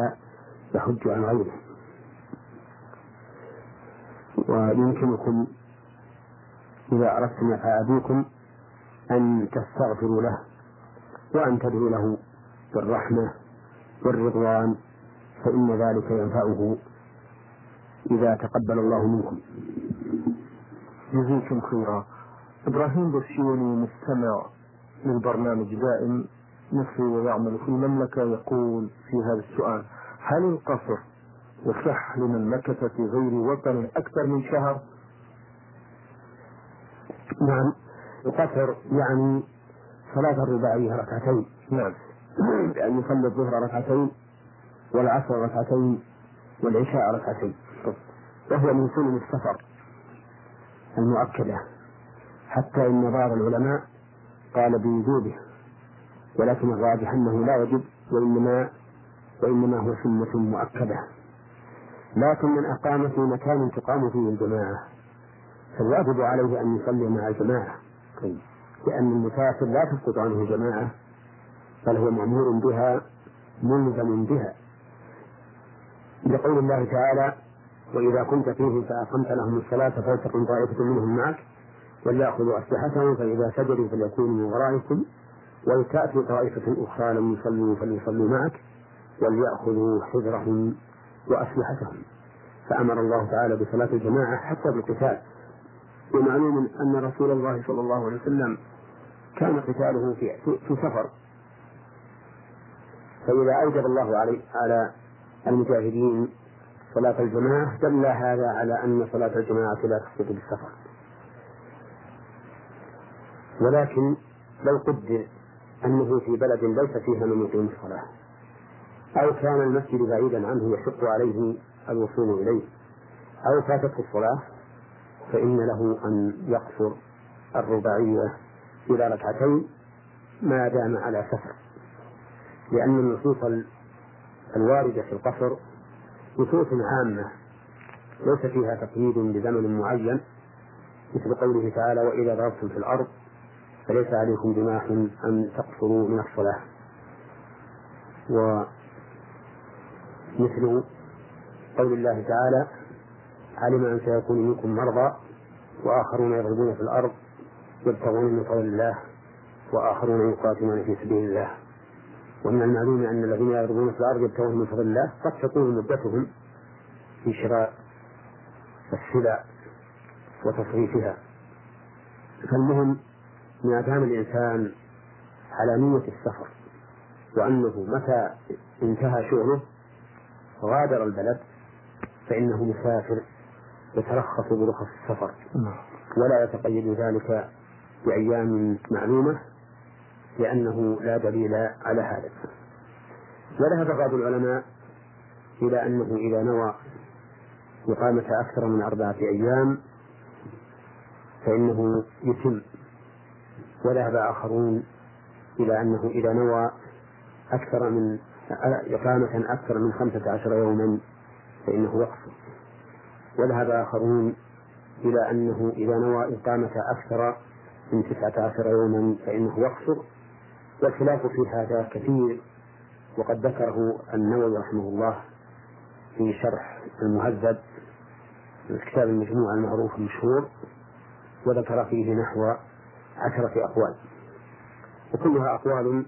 يحج عن غيره. ويمكنكم إذا أردتم نفع أبيكم أن تستغفروا له وأن تدعوا له بالرحمة والرضوان فإن ذلك ينفعه إذا تقبل الله منكم. جزيكم خيرا. إبراهيم بسيوني مستمع للبرنامج دائم مصري ويعمل في المملكة يقول في هذا السؤال هل القصر يصح لمن مكث في غير وطن أكثر من شهر؟ نعم. القصر يعني صلاة الرباعية ركعتين. نعم. بأن يصلي الظهر ركعتين والعصر ركعتين والعشاء ركعتين. وهو من سنن السفر المؤكدة. حتى إن بعض العلماء قال بوجوبه ولكن الراجح أنه لا يجب وإنما وإنما هو سنة مؤكدة. لكن من أقام في مكان تقام فيه الجماعة. فالواجب عليه أن يصلي مع الجماعة. لأن المسافر لا تسقط عنه الجماعة بل هو مأمور بها ملزم بها. لقول الله تعالى وإذا كنت فيهم فأقمت لهم الصلاة فلتكن طائفة منهم معك وليأخذوا أسلحتهم فإذا سجدوا فليكونوا من ورائكم ولتأتي طائفة أخرى لم يصلوا فليصلوا معك. وليأخذوا حذرهم وأسلحتهم. فأمر الله تعالى بصلاة الجماعة حتى بالقتال. ومعلوم أن رسول الله صلى الله عليه وسلم كان قتاله في في سفر. فإذا أوجب الله علي على المجاهدين صلاة الجماعة دل هذا على أن صلاة الجماعة لا تسقط بالسفر. ولكن لو قدر أنه في بلد ليس فيها من يقيم الصلاة أو كان المسجد بعيدا عنه يشق عليه الوصول إليه. أو فاتته الصلاة فإن له أن يقصر الرباعية إلى ركعتين ما دام على سفر. لأن النصوص الواردة في القصر نصوص عامة ليس فيها تقييد بزمن معين مثل قوله تعالى وإذا ضربتم في الأرض فليس عليكم جناح أن تقصروا من الصلاة. ومثل قول الله تعالى علم أن سيكون منكم مرضى وآخرون يضربون في الأرض يبتغون من فضل الله وآخرون يقاتلون في سبيل الله. ومن المعلوم أن الذين يضربون في الأرض يبتغون من فضل الله قد تكون مدتهم في شراء السلع وتصريفها. فالمهم أن يعتمد الإنسان على نية السفر وأنه متى انتهى شغله غادر البلد فإنه مسافر يترخص برخص السفر. نعم. ولا يتقيد ذلك بأيام معلومة لأنه لا دليل على هذا وذهب بعض العلماء إلى أنه إذا نوى إقامة أكثر من أربعة أيام فإنه يتم. وذهب آخرون إلى أنه إذا نوى أكثر من إقامة أكثر من خمسة عشر يوما فإنه يقصر وذهب آخرون إلى أنه إذا نوى إقامة أكثر من تسعة عشر يوما فإنه يقصر والخلاف في هذا كثير وقد ذكره النووي رحمه الله في شرح المهذب الكتاب المجموع المعروف المشهور وذكر فيه نحو عشرة أقوال. وكلها أقوال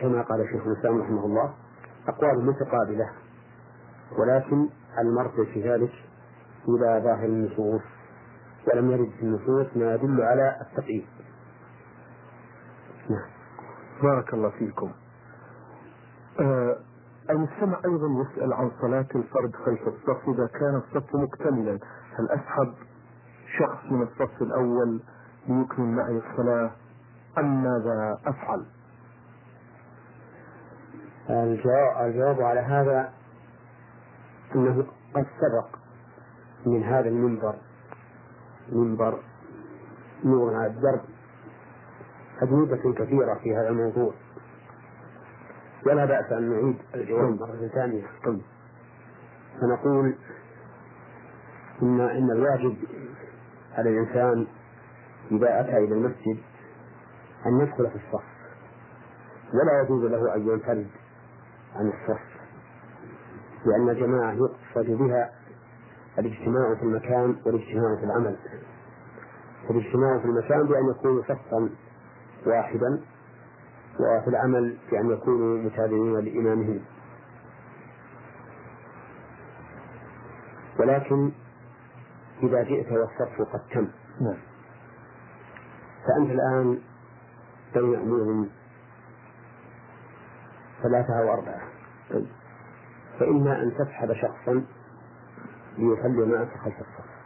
كما قال شيخ الإسلام رحمه الله أقوال متقابلة ولكن المرجع في ذلك إلى ظاهر النصوص ولم يرد في النصوص ما يدل على التقييد. نعم. بارك الله فيكم. آه المستمع أيضا يسأل عن صلاة الفرد خلف الصف إذا كان الصف مكتملا هل أسحب شخص من الصف الأول ليكمل معي الصلاة أم ماذا أفعل؟ الجواب على هذا أنه قد سبق من هذا المنبر. منبر نور على الدرب. أجوبة كثيرة في هذا الموضوع. ولا بأس أن نعيد الجواب مرة ثانية. فنقول إن إن الواجب على الإنسان إذا أتى إلى المسجد أن يدخل في الصف. ولا يجوز له أن ينفرد. عن الصف. لأن الجماعة يقصد بها الاجتماع في المكان والاجتماع في العمل. فالاجتماع في المكان بأن يكونوا صفا واحدا وفي العمل بأن يكونوا متابعين لإمامهم. ولكن إذا جئت والصف قد تم. نعم. فأنت الآن بين أمور ثلاثة أو أربعة. طيب. فإما أن تسحب شخصا ليصلي معك خلف الصف